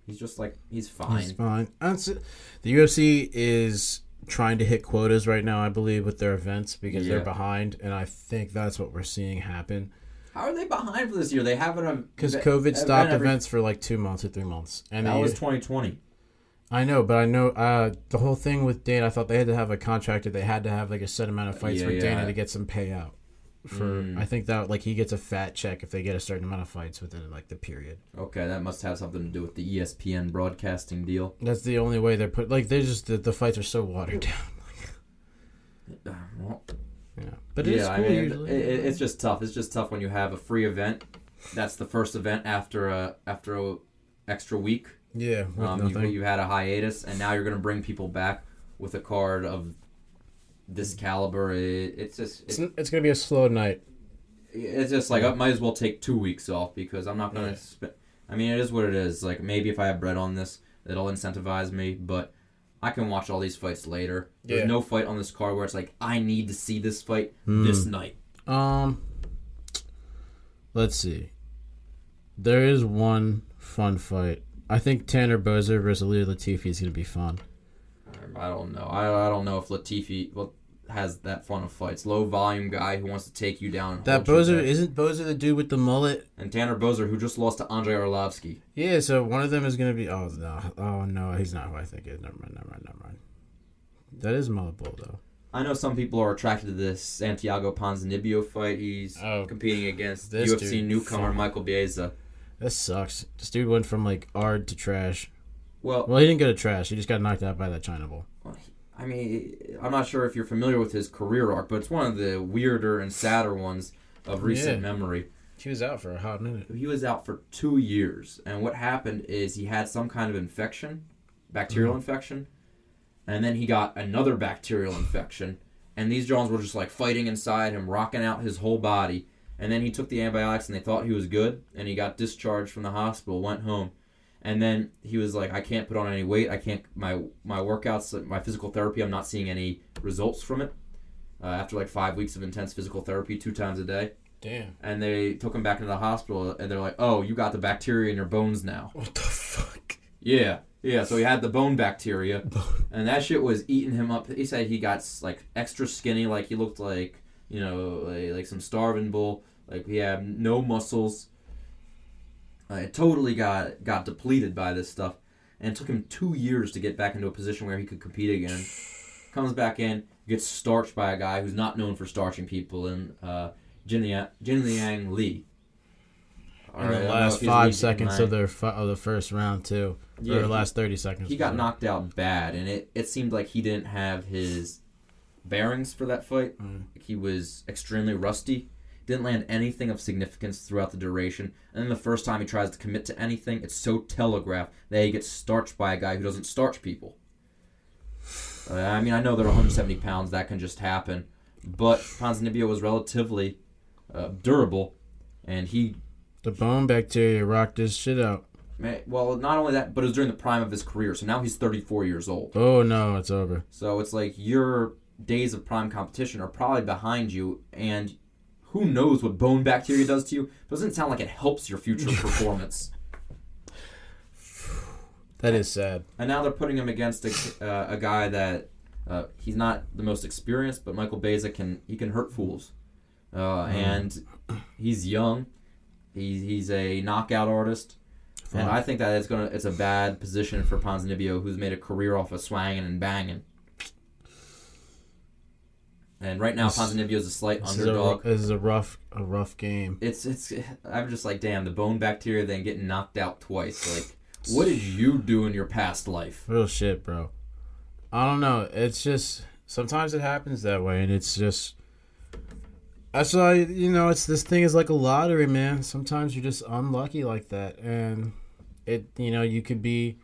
He's just like he's fine. He's fine. That's it. The UFC is trying to hit quotas right now, I believe, with their events because they're behind, and I think that's what we're seeing happen. How are they behind for this year? They haven't Because COVID stopped every- events for like two months or three months, and That was 2020. I know, but I know uh, the whole thing with Dana. I thought they had to have a contract, or they had to have like a set amount of fights Yeah, for yeah. Dana to get some payout. For Mm. I think that like he gets a fat check if they get a certain amount of fights within like the period. Okay, that must have something to do with the ESPN broadcasting deal. That's the only way they're put. Like they're just the, the fights are so watered down. Uh, well, Yeah, but it's yeah, cool I mean, usually. it, it- it's just tough. It's just tough when you have a free event. That's the first event after a after a extra week. yeah, Um, you, you had a hiatus, and now you're going to bring people back with a card of this caliber. It, it's just it's, it, it's gonna be a slow night. it's just like I might as well take two weeks off because I'm not going to. Yeah. Sp- I mean, it is what it is. Like maybe if I have bread on this, it'll incentivize me, but. I can watch all these fights later. There's Yeah. no fight on this card where it's like I need to see this fight Hmm. this night. Um, let's see. There is one fun fight. I think Tanner Boser versus Ilir Latifi is gonna be fun. I don't know. I, I don't know if Latifi well, has that fun of fights. Low volume guy who wants to take you down. That Boser isn't Boser the dude with the mullet. and Tanner Boser who just lost to Andrei Arlovsky. Yeah, so one of them is gonna be. Oh no! Oh no, he's not who I think is. Never mind. Never mind. Never mind. That is mullet bull though. I know some people are attracted to this Santiago Ponzinibbio fight. He's Oh, competing against this UFC dude. newcomer Fuck. Michael Baeza. That sucks. This dude went from like ard to trash. Well, Well, he didn't go to trash. He just got knocked out by that China bull. I mean, I'm not sure if you're familiar with his career arc, but it's one of the weirder and sadder ones of recent Yeah. memory. He was out for a hot minute. he was out for two years, and what happened is he had some kind of infection, bacterial Mm. infection, and then he got another bacterial infection, and these Jones were just like fighting inside him, rocking out his whole body, and then he took the antibiotics, and they thought he was good, and he got discharged from the hospital, went home, and then he was like, I can't put on any weight, I can't my my workouts, my physical therapy, I'm not seeing any results from it. Uh, after like five weeks of intense physical therapy, two times a day. Damn. and they took him back into the hospital and they're like oh you got the bacteria in your bones now. What the fuck? yeah. Yeah so he had the bone bacteria. And that shit was eating him up. He said he got like extra skinny like he looked like you know like, like some starving bull. Like he had no muscles uh, it totally got got depleted by this stuff and it took him two years to get back into a position where he could compete again comes back in gets starched by a guy who's not known for starching people and uh Jingliang, Jin Liang Li. In the last five seconds of their fi- of the first round too, Yeah, or the last thirty seconds. he got knocked out bad, and it, it seemed like he didn't have his bearings for that fight. Mm. He was extremely rusty. Didn't land anything of significance throughout the duration. And then the first time he tries to commit to anything, it's so telegraphed that he gets starched by a guy who doesn't starch people. Uh, I mean, I know they're 170 pounds. That can just happen. But Ponzinibbio was relatively uh, durable, and he The bone bacteria rocked this shit out. Ma- Well, not only that, but it was during the prime of his career. So now he's 34 years old. Oh no, it's over. So it's like your days of prime competition are probably behind you, and who knows what bone bacteria does to you? Doesn't sound like it helps your future performance. That is sad. And now they're putting him against a, uh, a guy that uh, he's not the most experienced, but Michael Baeza can he can hurt fools, uh, and he's young. He's he's a knockout artist. And I think that it's gonna it's a bad position for Ponzinibbio, who's made a career off of swanging and banging. And right now, This- Ponzinibbio's a slight This is a, underdog. this is a rough a rough game. It's it's. I'm just like, damn, the bone bacteria, then getting knocked out twice. Like, what did you do in your past life? Real shit, bro. I don't know. It's just sometimes it happens that way, and it's just that's why you know it's this thing is like a lottery, man. Sometimes you're just unlucky like that, and it you know you could be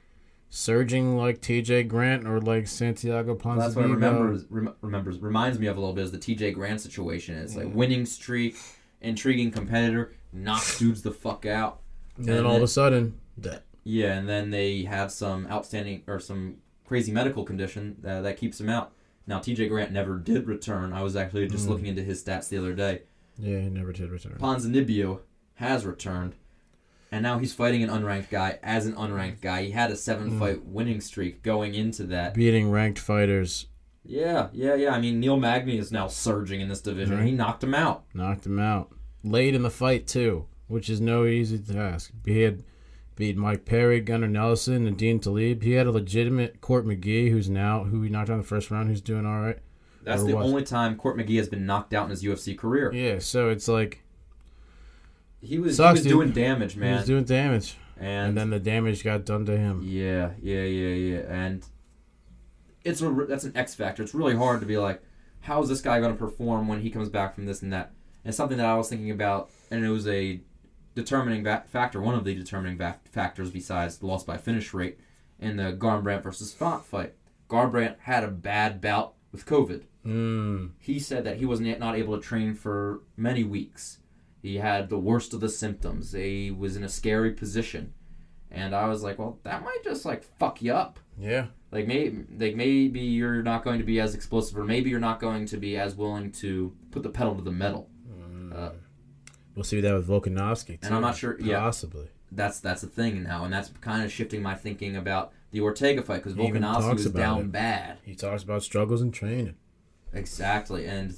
surging like T.J. Grant or like Santiago Well, that's what remembers rem- remembers reminds me of a little bit is the T.J. Grant situation. It's like winning streak, intriguing competitor, knocks dudes the fuck out. And then all of a sudden, that Yeah, and then they have some outstanding or some crazy medical condition uh, that keeps him out. Now, TJ Grant never did return. I was actually just Mm. looking into his stats the other day. yeah, he never did return. Ponzinibbio has returned, and now he's fighting an unranked guy as an unranked guy. He had a seven fight hmm. winning streak going into that. Beating ranked fighters Yeah, yeah, yeah. I mean, Neil Magny is now surging in this division. Right. He knocked him out. knocked him out late in the fight too, which is no easy task. He had beat Mike Perry, Gunnar Nelson, and Dean Talib. He had a legitimate Court McGee, who's now who he knocked out in the first round, who's doing all right. That's the was. only time Court McGee has been knocked out in his UFC career. Yeah, so it's like He was Sucks, he was dude. doing damage, man. he was doing damage, and, and then the damage got done to him. yeah, yeah, yeah, yeah, and it's a that's an X factor. It's really hard to be like, how is this guy going to perform when he comes back from this and that? And something that I was thinking about, and it was a determining va- factor, one of the determining va- factors besides the loss by finish rate in the Garbrandt versus Font fight. Garbrandt had a bad bout with COVID. Mm. he said that he was not able to train for many weeks. He had the worst of the symptoms. He was in a scary position, and I was like, "Well, that might just like fuck you up. Yeah, Like maybe, like maybe you're not going to be as explosive, or maybe you're not going to be as willing to put the pedal to the metal." Uh, we'll see that with Volkanovski. And I'm not sure- yeah. possibly. that's that's the thing now, and that's kind of shifting my thinking about the Ortega fight because Volkanovski was down it. bad. He talks about struggles in training. Exactly, and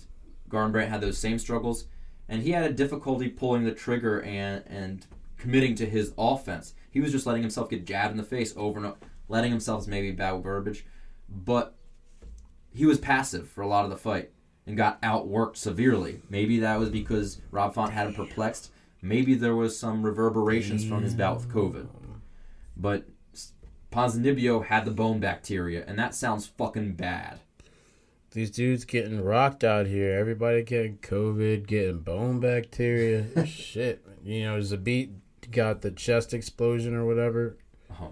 Garbrandt had those same struggles, and he had a difficulty pulling the trigger and and committing to his offense. He was just letting himself get jabbed in the face over and over, letting himself maybe bad verbiage, but he was passive for a lot of the fight and got outworked severely. Maybe that was because Rob Font had him perplexed. Maybe there was some reverberations from his bout with COVID, but Ponzinibbio had the bone bacteria, and that sounds fucking bad. These dudes getting rocked out here. Everybody getting COVID, getting bone bacteria. Shit. You know, Zabit got the chest explosion or whatever. Oh.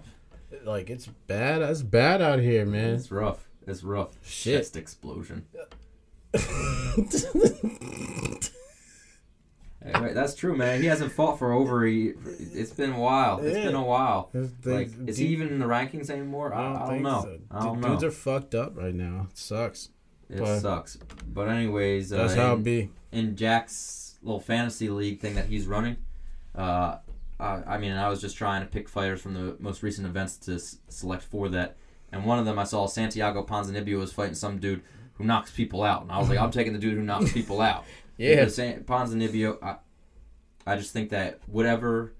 Like, it's bad. It's bad out here, man. It's rough. It's rough. Shit. Chest explosion. Wait, that's true, man. He hasn't fought for over a. It's been a while. It's been a while. Like, is he even in the rankings anymore? I, I don't, know. so. I don't Dude, know. Dudes are fucked up right now. It sucks. It but- sucks. But anyways, uh, That's how in, it be. in Jack's little fantasy league thing that he's running, uh, I, I mean, I was just trying to pick fighters from the most recent events to s- select for that, and one of them I saw Santiago Ponzinibbio was fighting some dude who knocks people out, and I was like, I'm taking the dude who knocks people out. Yeah. San- Ponzinibbio, I, I just think that whatever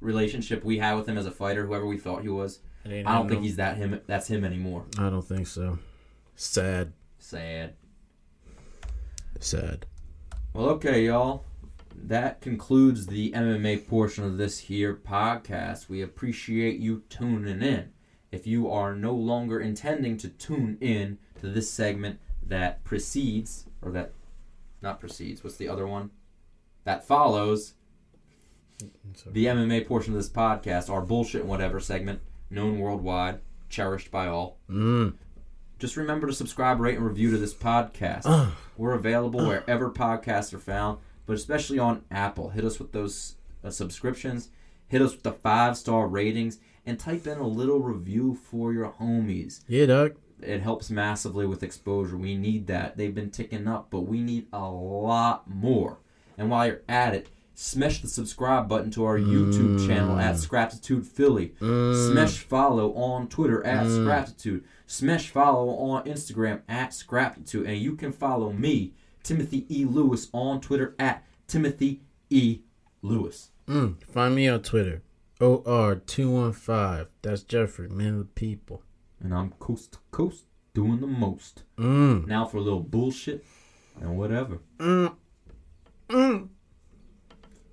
relationship we had with him as a fighter, whoever we thought he was, I don't think he's that him. That's him anymore. I don't think so. Sad. Sad. Sad. Well, okay, y'all. That concludes the MMA portion of this here podcast. We appreciate you tuning in. If you are no longer intending to tune in to this segment that precedes, or that not precedes, what's the other one? That follows the MMA portion of this podcast, our bullshit and whatever segment, known worldwide, cherished by all. Mm. Just remember to subscribe, rate, and review to this podcast. We're available wherever podcasts are found, but especially on Apple. Hit us with those uh, subscriptions, hit us with the five star ratings, and type in a little review for your homies. Yeah, Doc. It helps massively with exposure. We need that. They've been ticking up, but we need a lot more. And while you're at it, smash the subscribe button to our YouTube mm. channel at Scraptitude Philly. Mm. Smash follow on Twitter at mm. Scraptitude. Smash follow on Instagram at Scraptitude. And you can follow me, Timothy E. Lewis, on Twitter at Timothy E. Lewis. Mm. Find me on Twitter. OR215. That's Jeffrey, man of the people. And I'm coast to coast doing the most. Mm. Now for a little bullshit and whatever.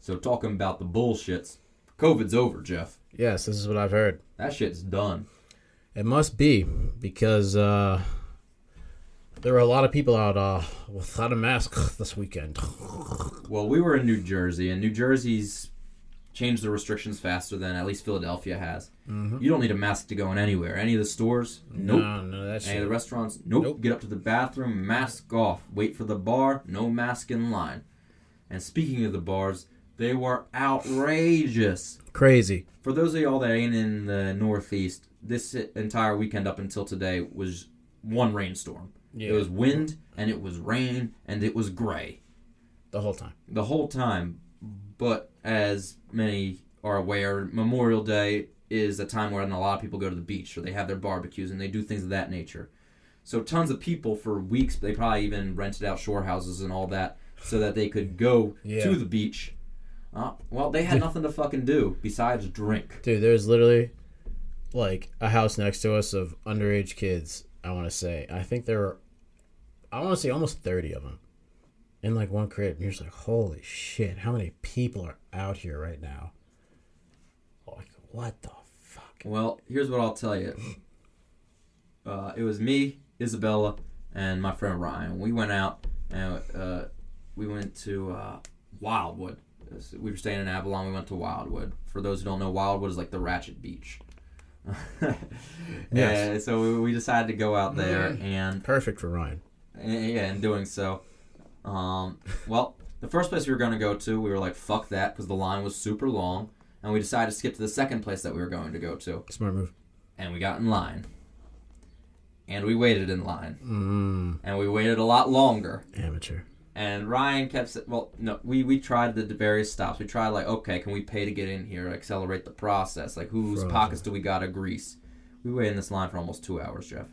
So talking about the bullshits, COVID's over, Jeff. Yes, this is what I've heard. That shit's done. It must be because uh, there were a lot of people out uh, without a mask this weekend. Well, we were in New Jersey, and New Jersey's changed the restrictions faster than at least Philadelphia has. You don't need a mask to go in anywhere. Any of the stores? Nope. No, no, that Any of the restaurants? Nope. Nope. Get up to the bathroom, mask off. Wait for the bar, no mask in line. And speaking of the bars, they were outrageous. Crazy. For those of y'all that ain't in the Northeast, this entire weekend up until today was one rainstorm. Yeah. It was wind and it was rain and it was gray The whole time. the whole time. But as many are aware, Memorial Day is a time where a lot of people go to the beach or they have their barbecues and they do things of that nature. So tons of people for weeks, they probably even rented out shore houses and all that so that they could go Yeah. to the beach. Uh, well, they had nothing to fucking do besides drink. Dude, there's literally like a house next to us of underage kids. I want to say. I think there were I want to say almost thirty of them in like one crib. And you're just like, holy shit, how many people are out here right now? Like, what the fuck? Well, here's what I'll tell you. Uh, it was me, Isabella, and my friend Ryan. We went out and uh, we went to uh, Wildwood. We were staying in Avalon. We went to Wildwood. For those who don't know, Wildwood is like the Ratchet Beach. Yes. And so we- we decided to go out there and Perfect for Ryan. and, yeah, in doing so, um, well, the first place we were going to go to, we were like, fuck that, because the line was super long. And we decided to skip to the second place that we were going to go to. Smart move. And we got in line. And we waited in line. Mm, And we waited a lot longer. amateur. And Ryan kept, sa- well, no, we, we tried the various stops. We tried, like, okay, can we pay to get in here, accelerate the process? Like, whose Frozen. pockets do we got to grease? We waited in this line for almost two hours, Jeff.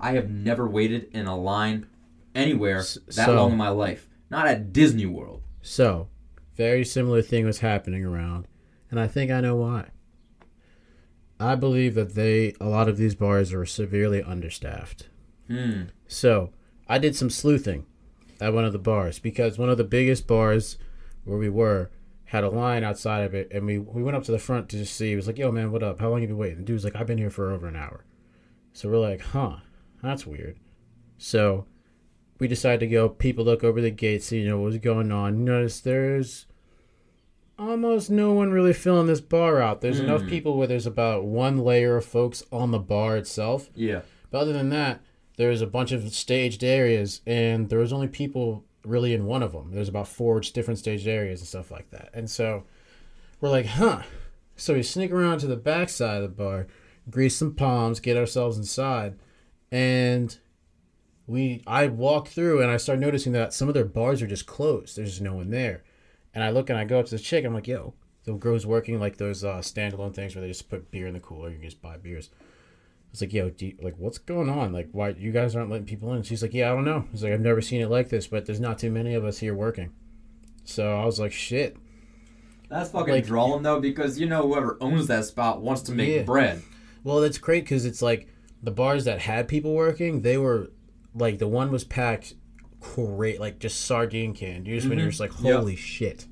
I have never waited in a line anywhere that so- long in my life. Not at Disney World. So, very similar thing was happening around, and I think I know why. I believe that they, a lot of these bars are severely understaffed. Hmm. So, I did some sleuthing at one of the bars because one of the biggest bars where we were had a line outside of it, and we, we went up to the front to just see. He was like, "Yo, man, what up? How long you been waiting?" The dude was like, "I've been here for over an hour." So we're like, "Huh, that's weird." So we decided to go. People look over the gate, see you know what's going on. Notice there's almost no one really filling this bar out. There's enough Hmm. people where there's about one layer of folks on the bar itself. Yeah. But other than that, there's a bunch of staged areas, and there was only people really in one of them. There's about four different staged areas and stuff like that. And so we're like, huh. So we sneak around to the back side of the bar, grease some palms, get ourselves inside, and we I walk through and I start noticing that some of their bars are just closed. There's no one there. And I look and I go up to the chick. I'm like, yo, the girl's working like those uh, standalone things where they just put beer in the cooler. You can just buy beers. Was like, yo, you, like, what's going on? Like, why you guys aren't letting people in? She's like, yeah, I don't know. Was like, I've never seen it like this, but there's not too many of us here working. So I was like, shit. That's fucking Like- drawing though, because you know whoever owns that spot wants to make Yeah. bread. Well, that's great because it's like the bars that had people working, they were like the one was packed great, like just sardine can. You just when you're mm-hmm. just like, Yep. holy shit.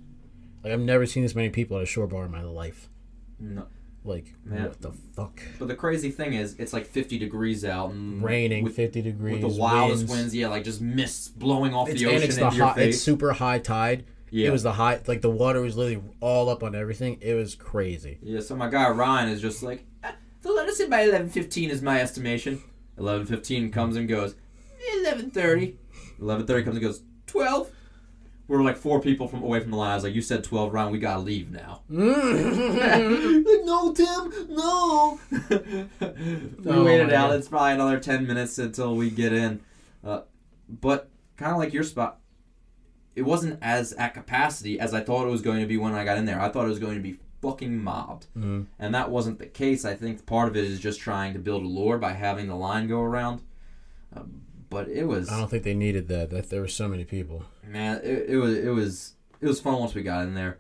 Like I've never seen this many people at a shore bar in my life. No. Like Man. what the fuck? But the crazy thing is, it's like 50 degrees out and Raining, with, fifty degrees, with the wildest winds. winds. Yeah, like just mists blowing off It's, the ocean and it's the into your high, face. it's super high tide. Yeah. It was the high, like the water was literally all up on everything. It was crazy. Yeah, so my guy Ryan is just like, "Ah, so let us say by eleven fifteen is my estimation. Eleven fifteen comes and goes. Eleven thirty. Eleven thirty comes and goes. Twelve. We're like four people from away from the line. I was like, you said twelve, Ryan. We gotta leave now. like, no, Tim, no. we Oh waited out. God. It's probably another ten minutes until we get in. Uh, but kind of like your spot, it wasn't as at capacity as I thought it was going to be when I got in there. I thought it was going to be fucking mobbed, Mhm. and that wasn't the case. I think part of it is just trying to build a lure by having the line go around. Uh, but it was I don't think they needed that. That there were so many people. Man, it, it was it was it was fun once we got in there.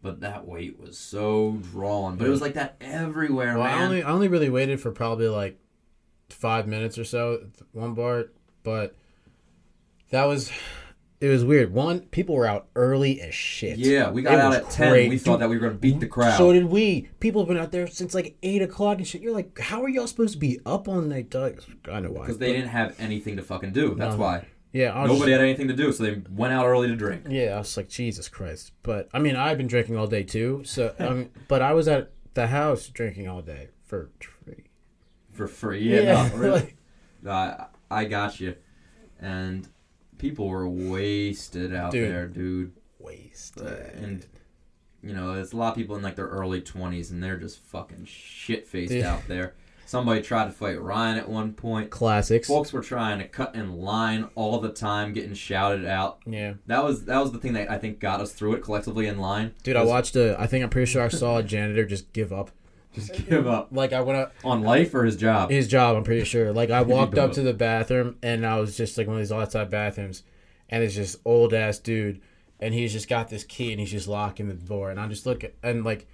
But that wait was so drawn. But it was like that everywhere, Well, I only I only really waited for probably like five minutes or so at one bar, but that was it was weird. One, people were out early as shit. yeah, we got It out at ten. great. We thought that we were going to beat the crowd. So did we. People have been out there since like eight o'clock and shit. You're like, how are y'all supposed to be up all night? I know why. because they didn't have anything to fucking do. That's No. why. Yeah, I was Nobody had anything to do, so they went out early to drink. yeah, I was like, Jesus Christ. But I mean, I've been drinking all day too. So mean, but I was at the house drinking all day for free. For free. Yeah, no, really. like- I I got you. And people were wasted out Dude. there, dude. wasted. Uh, and you know, there's a lot of people in like their early 20s, and they're just fucking shit faced out there. Somebody tried to fight Ryan at one point. Classics. Folks were trying to cut in line all the time, getting shouted out. Yeah. That was that was the thing that I think got us through it collectively in line. Dude, I watched a. I think I'm pretty sure I saw a janitor just give up. just give up Like I went up on life or his job. his job. I'm pretty sure. Like I walked up to the bathroom and I was just like one of these outside bathrooms, and it's just old ass dude, and he's just got this key and he's just locking the door, and I'm just looking and like,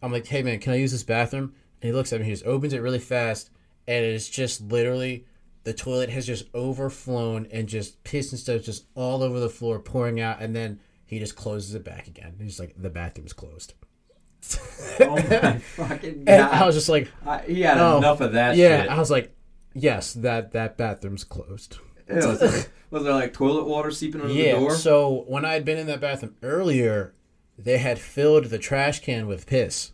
I'm like, hey man, can I use this bathroom? And he looks at me, he just opens it really fast, and it's just literally the toilet has just overflown and just piss and stuff just all over the floor pouring out and then he just closes it back again. He's like the bathroom's closed. Oh my fucking And I was just like, I, he had Oh, enough of that yeah, shit. I was like, yes, that that bathroom's closed. Ew, was, was there like toilet water seeping under Yeah. the door? So when I had been in that bathroom earlier, they had filled the trash can with piss.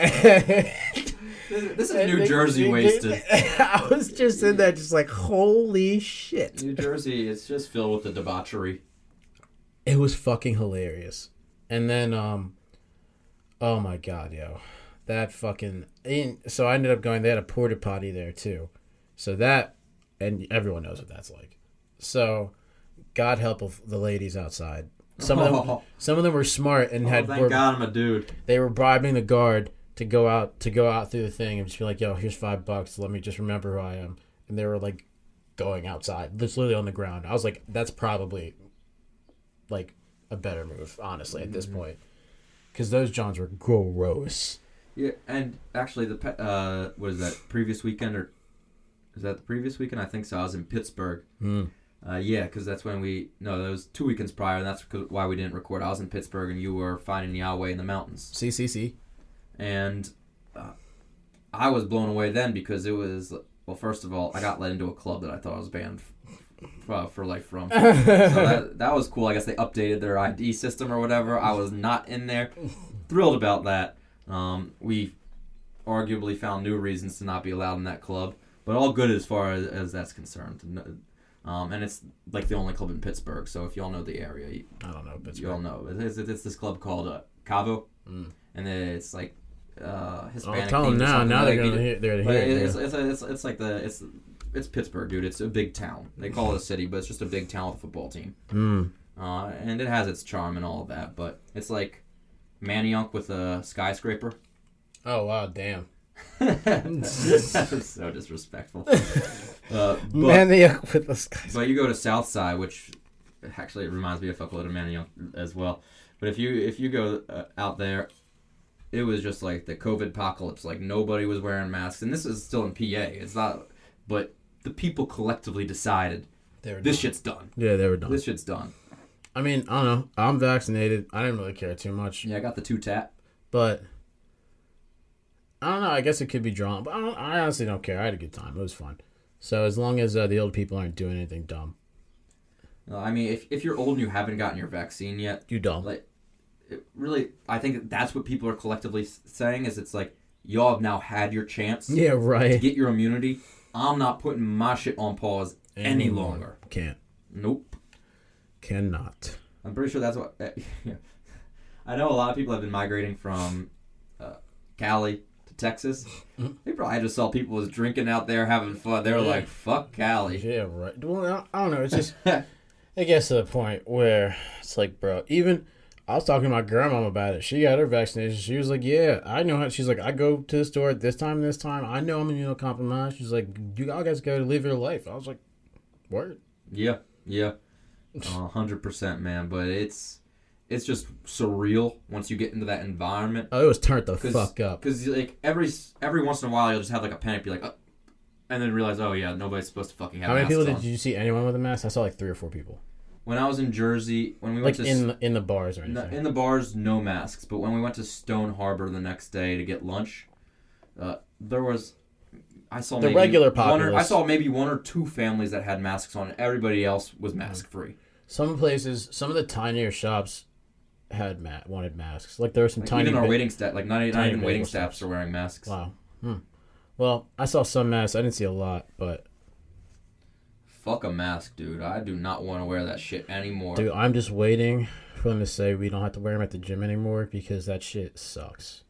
This, this is New Jersey wasted. I was just in there, just like, holy shit! New Jersey, it's just filled with the debauchery. It was fucking hilarious. And then, um, oh my god, yo, that fucking. and So I ended up going. They had a porta potty there too, so that, and everyone knows what that's like. So, God help the ladies outside. Some of them, Oh. some of them were smart and Oh, had thank were, God I'm a dude. they were bribing the guard to go out to go out through the thing and just be like, "Yo, here's five bucks. Let me just remember who I am." And they were like going outside, just literally on the ground. I was like, "That's probably like a better move, honestly, at this point, because those Johns were gross." Yeah, and actually, the pe- uh, what is that? Previous weekend or is that the previous weekend? I think so. I was in Pittsburgh. Mm. Uh, yeah, because that's when we no, that was two weekends prior, and that's why we didn't record. I was in Pittsburgh, and you were finding Yahweh in the mountains, CCC. And uh, I was blown away then because it was well. First of all, I got let into a club that I thought I was banned f- uh, for life from. so that, that was cool. I guess they updated their ID system or whatever. I was not in there. Thrilled about that. Um, we arguably found new reasons to not be allowed in that club, but all good as far as, as that's concerned. Um, and it's like the only club in Pittsburgh. So if y'all know the area, you, I don't know, but you all know. It's, it's, it's this club called uh, Cavo, Mm. and it's like uh, I'll tell them now. Now they're gonna hear. They're hearing it's, it. it's, it's, it's like the it's it's Pittsburgh, dude. It's a big town. They call it a city, but it's just a big town with a football team. Mm. Uh, and it has its charm and all of that, but it's like Manayunk with a skyscraper. Oh wow, damn. So disrespectful. Uh, but, with the guys. but you go to Southside, which actually it reminds me of fuckload of Manayunk as well. But if you if you go uh, out there, it was just like the COVID apocalypse. Like nobody was wearing masks, and this is still in PA. It's not, but the people collectively decided They were this done. shit's done. Yeah, they were done. This shit's done. I mean, I don't know. I'm vaccinated. I didn't really care too much. Yeah, I got the two tap. But I don't know. I guess it could be drawn, but I, don't, I honestly don't care. I had a good time. It was fun. So as long as uh, the old people aren't doing anything dumb, I mean, if, if you're old and you haven't gotten your vaccine yet, you dumb. like it really, I think that's what people are collectively saying is it's like y'all have now had your chance yeah, right. to get your immunity. I'm not putting my shit on pause any longer. Can't. Nope. Cannot. I'm pretty sure that's what. yeah. I know a lot of people have been migrating from uh, Cali to Texas. They probably just saw people was drinking out there having fun. They were. Yeah. like, "Fuck Cali." Yeah, right. Well, I I don't know. It's just it gets to the point where it's like, bro. Even I was talking to my grandma about it. She got her vaccination. She was like, "Yeah, I know how." She's like, "I go to the store at this time, this time. I know I'm immunocompromised." She's like, "You all guys go to live your life." I was like, "Word." Yeah, yeah, a hundred percent, man. But it's it's just surreal once you get into that environment. Oh, it was turned the fuck up. Because like every every once in a while you'll just have like a panic, be like, oh, and then realize, oh yeah, nobody's supposed to fucking have. How many people on. did you see? Anyone with a mask? I saw like three or four people, When I was in Jersey, when we went like to in the, in the bars or in anything. the, in the bars, no masks. But when we went to Stone Harbor the next day to get lunch, uh, there was. I saw The maybe regular one or, I saw maybe one or two families that had masks on. Everybody else was mask free. some places, some of the tinier shops had ma- wanted masks. Like there were some Like, tiny. even our bit- waiting staff, like not, not even waiting bagel staffs are wearing masks. Wow. Hmm. Well, I saw some masks. I didn't see a lot, but Fuck a mask, dude. I do not want to wear that shit anymore. dude, I'm just waiting for them to say we don't have to wear them at the gym anymore because that shit sucks.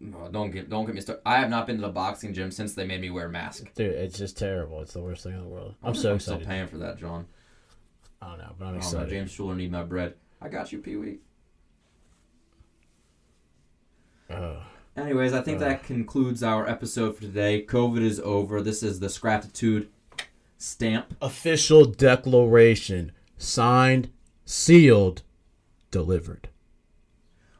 No, don't get don't get me started. I have not been to the boxing gym since they made me wear a mask. Dude, it's just terrible. It's the worst thing in the world. I'm wonder so if still excited. paying for that, John. I don't know, but I'm I don't know. excited. James Schuler need my bread. I got you, Pee Wee. Ugh. Anyways, I think Uh. that concludes our episode for today. COVID is over. This is the Scraptitude stamp. Official declaration signed, sealed, delivered.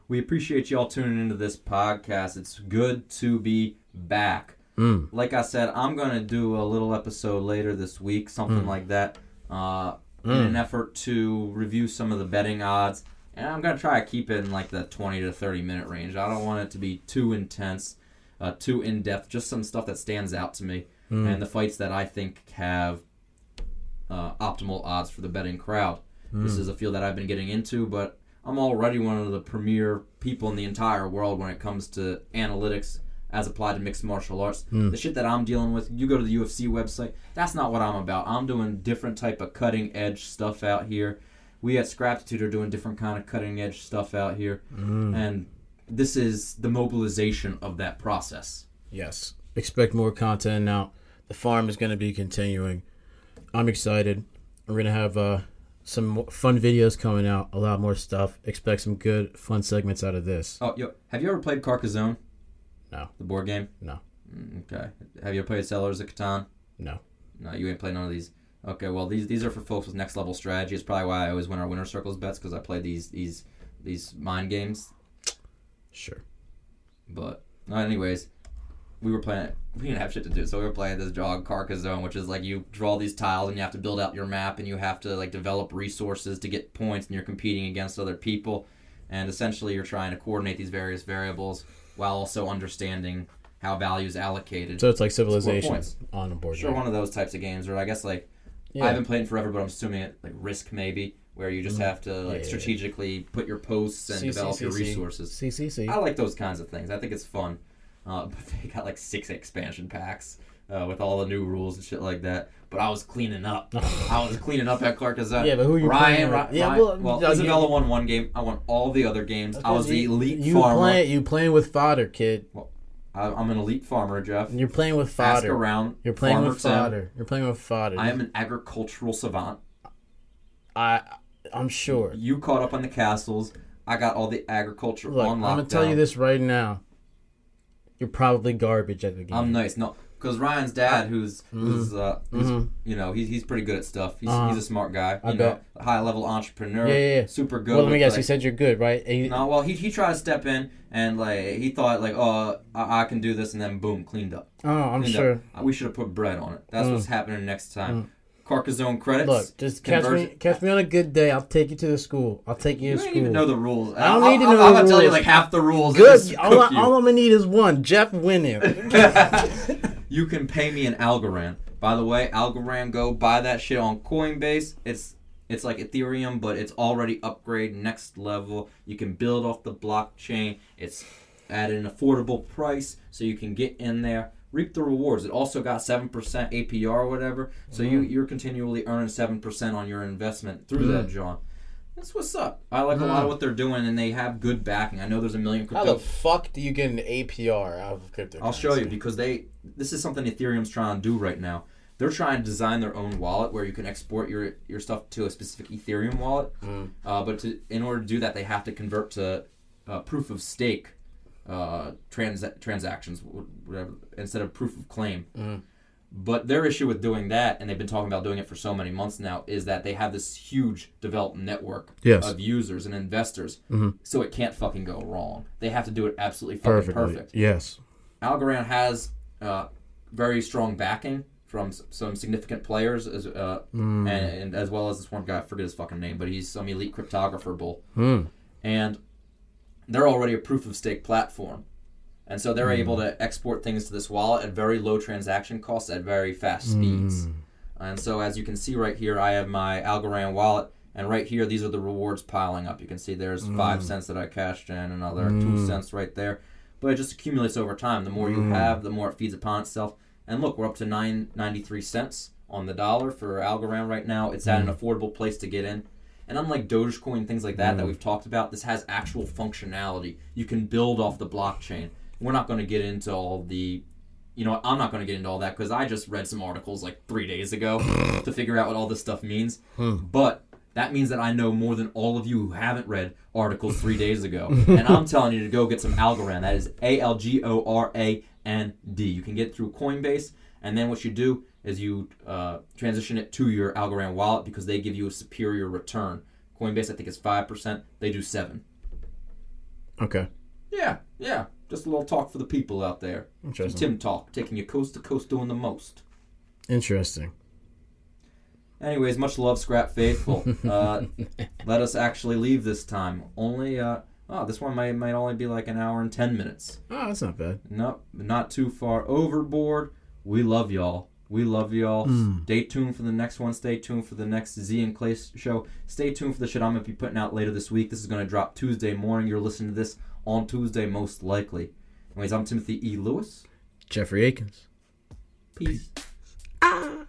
We appreciate y'all tuning into this podcast. It's good to be back. Mm. Like I said, I'm gonna do a little episode later this week, something Mm. like that, uh, in an effort to review some of the betting odds. And I'm gonna try to keep it in like the 20 to 30 minute range. I don't want it to be too intense, uh, too in depth. Just some stuff that stands out to me, Mm. and the fights that I think have uh, optimal odds for the betting crowd. This is a field that I've been getting into, but I'm already one of the premier people in the entire world when it comes to analytics as applied to mixed martial arts. The shit that I'm dealing with, you go to the UFC website, that's not what I'm about. I'm doing different type of cutting edge stuff out here. We at Scraptitude are doing different kind of cutting edge stuff out here, and this is the mobilization of that process. Yes. Expect more content now. The farm is going to be continuing. I'm excited. We're going to have uh, some fun videos coming out, a lot more stuff. Expect some good, fun segments out of this. Oh, yo, have you ever played Carcassonne? No. The board game? No. Mm, Okay. Have you ever played Settlers of Catan? No. No, you ain't played none of these. Okay, well these these are for folks with next level strategy. It's probably why I always win our winner circles bets because I play these these these mind games. Sure. But anyways, we were playing. We didn't have shit to do, so we were playing this jog Carcassonne, which is like you draw these tiles and you have to build out your map and you have to like develop resources to get points and you're competing against other people, and essentially you're trying to coordinate these various variables while also understanding how value is allocated. So it's like civilization on a board Sure, game. one of those types of games, or I guess like Yeah. I haven't played forever, but I'm assuming it like Risk maybe, where you just mm. have to like. Yeah. strategically put your posts and C- develop C- your C- C. resources. CCC. I like those kinds of things. I think it's fun. Uh, but they got like six expansion packs uh, with all the new rules and shit like that. But I was cleaning up. I was cleaning up at Carcassonne. Yeah, but who you Ryan, playing? Ryan, Yeah, Ryan- well, well, Isabella you- won one game. I won all the other games. I was the elite you farmer. Play, you playing with fodder, kid. I, I'm an elite farmer, Jeff. You're playing with fodder. Ask around. You're playing Farmer with Tim. fodder. You're playing with fodder. I am an agricultural savant. I. I'm sure. You caught up on the castles. I got all the agriculture Look, I'm gonna tell you this right now. You're probably garbage at the game. I'm nice. No, because Ryan's dad, who's who's uh, who's, you know, he's he's pretty good at stuff. He's, Mm-hmm. Uh-huh. he's a smart guy. I You bet. high level entrepreneur. Yeah, yeah, yeah. Super good. well, let me guess. like- you said you're good, right? You- no, well, he, he tried to step in and like he thought like, oh, I, I can do this, and then boom, cleaned up. oh, I'm Cleaned sure. Up. Uh, We should have put bread on it. That's Mm. what's happening next time. Carcassonne credits. Look, just catch me, catch me on a good day. I'll take you to the school. I'll take you You to don't school. even know the rules. I don't I'll- need to I'll- know I'm gonna tell you like half the rules. good. All, I, all I'm gonna need is one. Jeff winning. You can pay me an Algorand. By the way, Algorand, go buy that shit on Coinbase. It's it's like Ethereum, but it's already upgrade next level. You can build off the blockchain. It's at an affordable price, so you can get in there, reap the rewards. It also got seven percent APR or whatever, so you Mm. you're continually earning seven percent on your investment through that, John. That's what's up. I like a lot of what they're doing, and they have good backing. I know there's a million Mm. How crypto the fuck do you get an APR out of crypto? I'll show you because they this is something Ethereum's trying to do right now. They're trying to design their own wallet where you can export your your stuff to a specific Ethereum wallet. Uh, but to, in order to do that, they have to convert to uh, proof of stake uh, trans- transactions, whatever, instead of proof of claim. But their issue with doing that, and they've been talking about doing it for so many months now, is that they have this huge developed network Yes. of users and investors, so it can't fucking go wrong. They have to do it absolutely fucking Perfectly. perfect. Yes. Algorand has uh, very strong backing from s- some significant players, as, uh, and, and as well as this one guy. I forget his fucking name, but he's some elite cryptographer bull, and they're already a proof of stake platform, and so they're hmm. able to export things to this wallet at very low transaction costs at very fast hmm. speeds. And so, as you can see right here, I have my Algorand wallet. And right here, these are the rewards piling up. You can see there's hmm. five cents that I cashed in, another two cents right there. But it just accumulates over time. The more you have, the more it feeds upon itself. And look, we're up to nine ninety three cents on the dollar for Algorand right now. It's at an affordable place to get in. And unlike Dogecoin, things like that that mm. we've talked about, this has actual functionality. You can build off the blockchain. We're not going to get into all the you know, I'm not going to get into all that because I just read some articles like three days ago to figure out what all this stuff means. Hmm. But that means that I know more than all of you who haven't read articles three days ago. and I'm telling you to go get some Algorand. That is A L G O R A N D. You can get it through Coinbase. And then what you do is you uh, transition it to your Algorand wallet because they give you a superior return. Coinbase, I think, is 5%. They do 7 Okay. Yeah, yeah. Just a little talk for the people out there. Some Interesting. Tim talk, taking you coast to coast, doing the most. Interesting. Anyways, much love, Scrap Faithful. Uh, let us actually leave this time. Only, uh, oh, this one might might only be like an hour and ten minutes. Oh, that's not bad. Nope, not too far overboard. We love y'all. We love y'all. Mm. Stay tuned for the next one. Stay tuned for the next Z and Clay show. Stay tuned for the shit I'm gonna be putting out later this week. This is gonna drop Tuesday morning. You're listening to this on Tuesday, most likely. Anyways, I'm Timothy E. Lewis. Jeffrey Akins. Peace. Ah.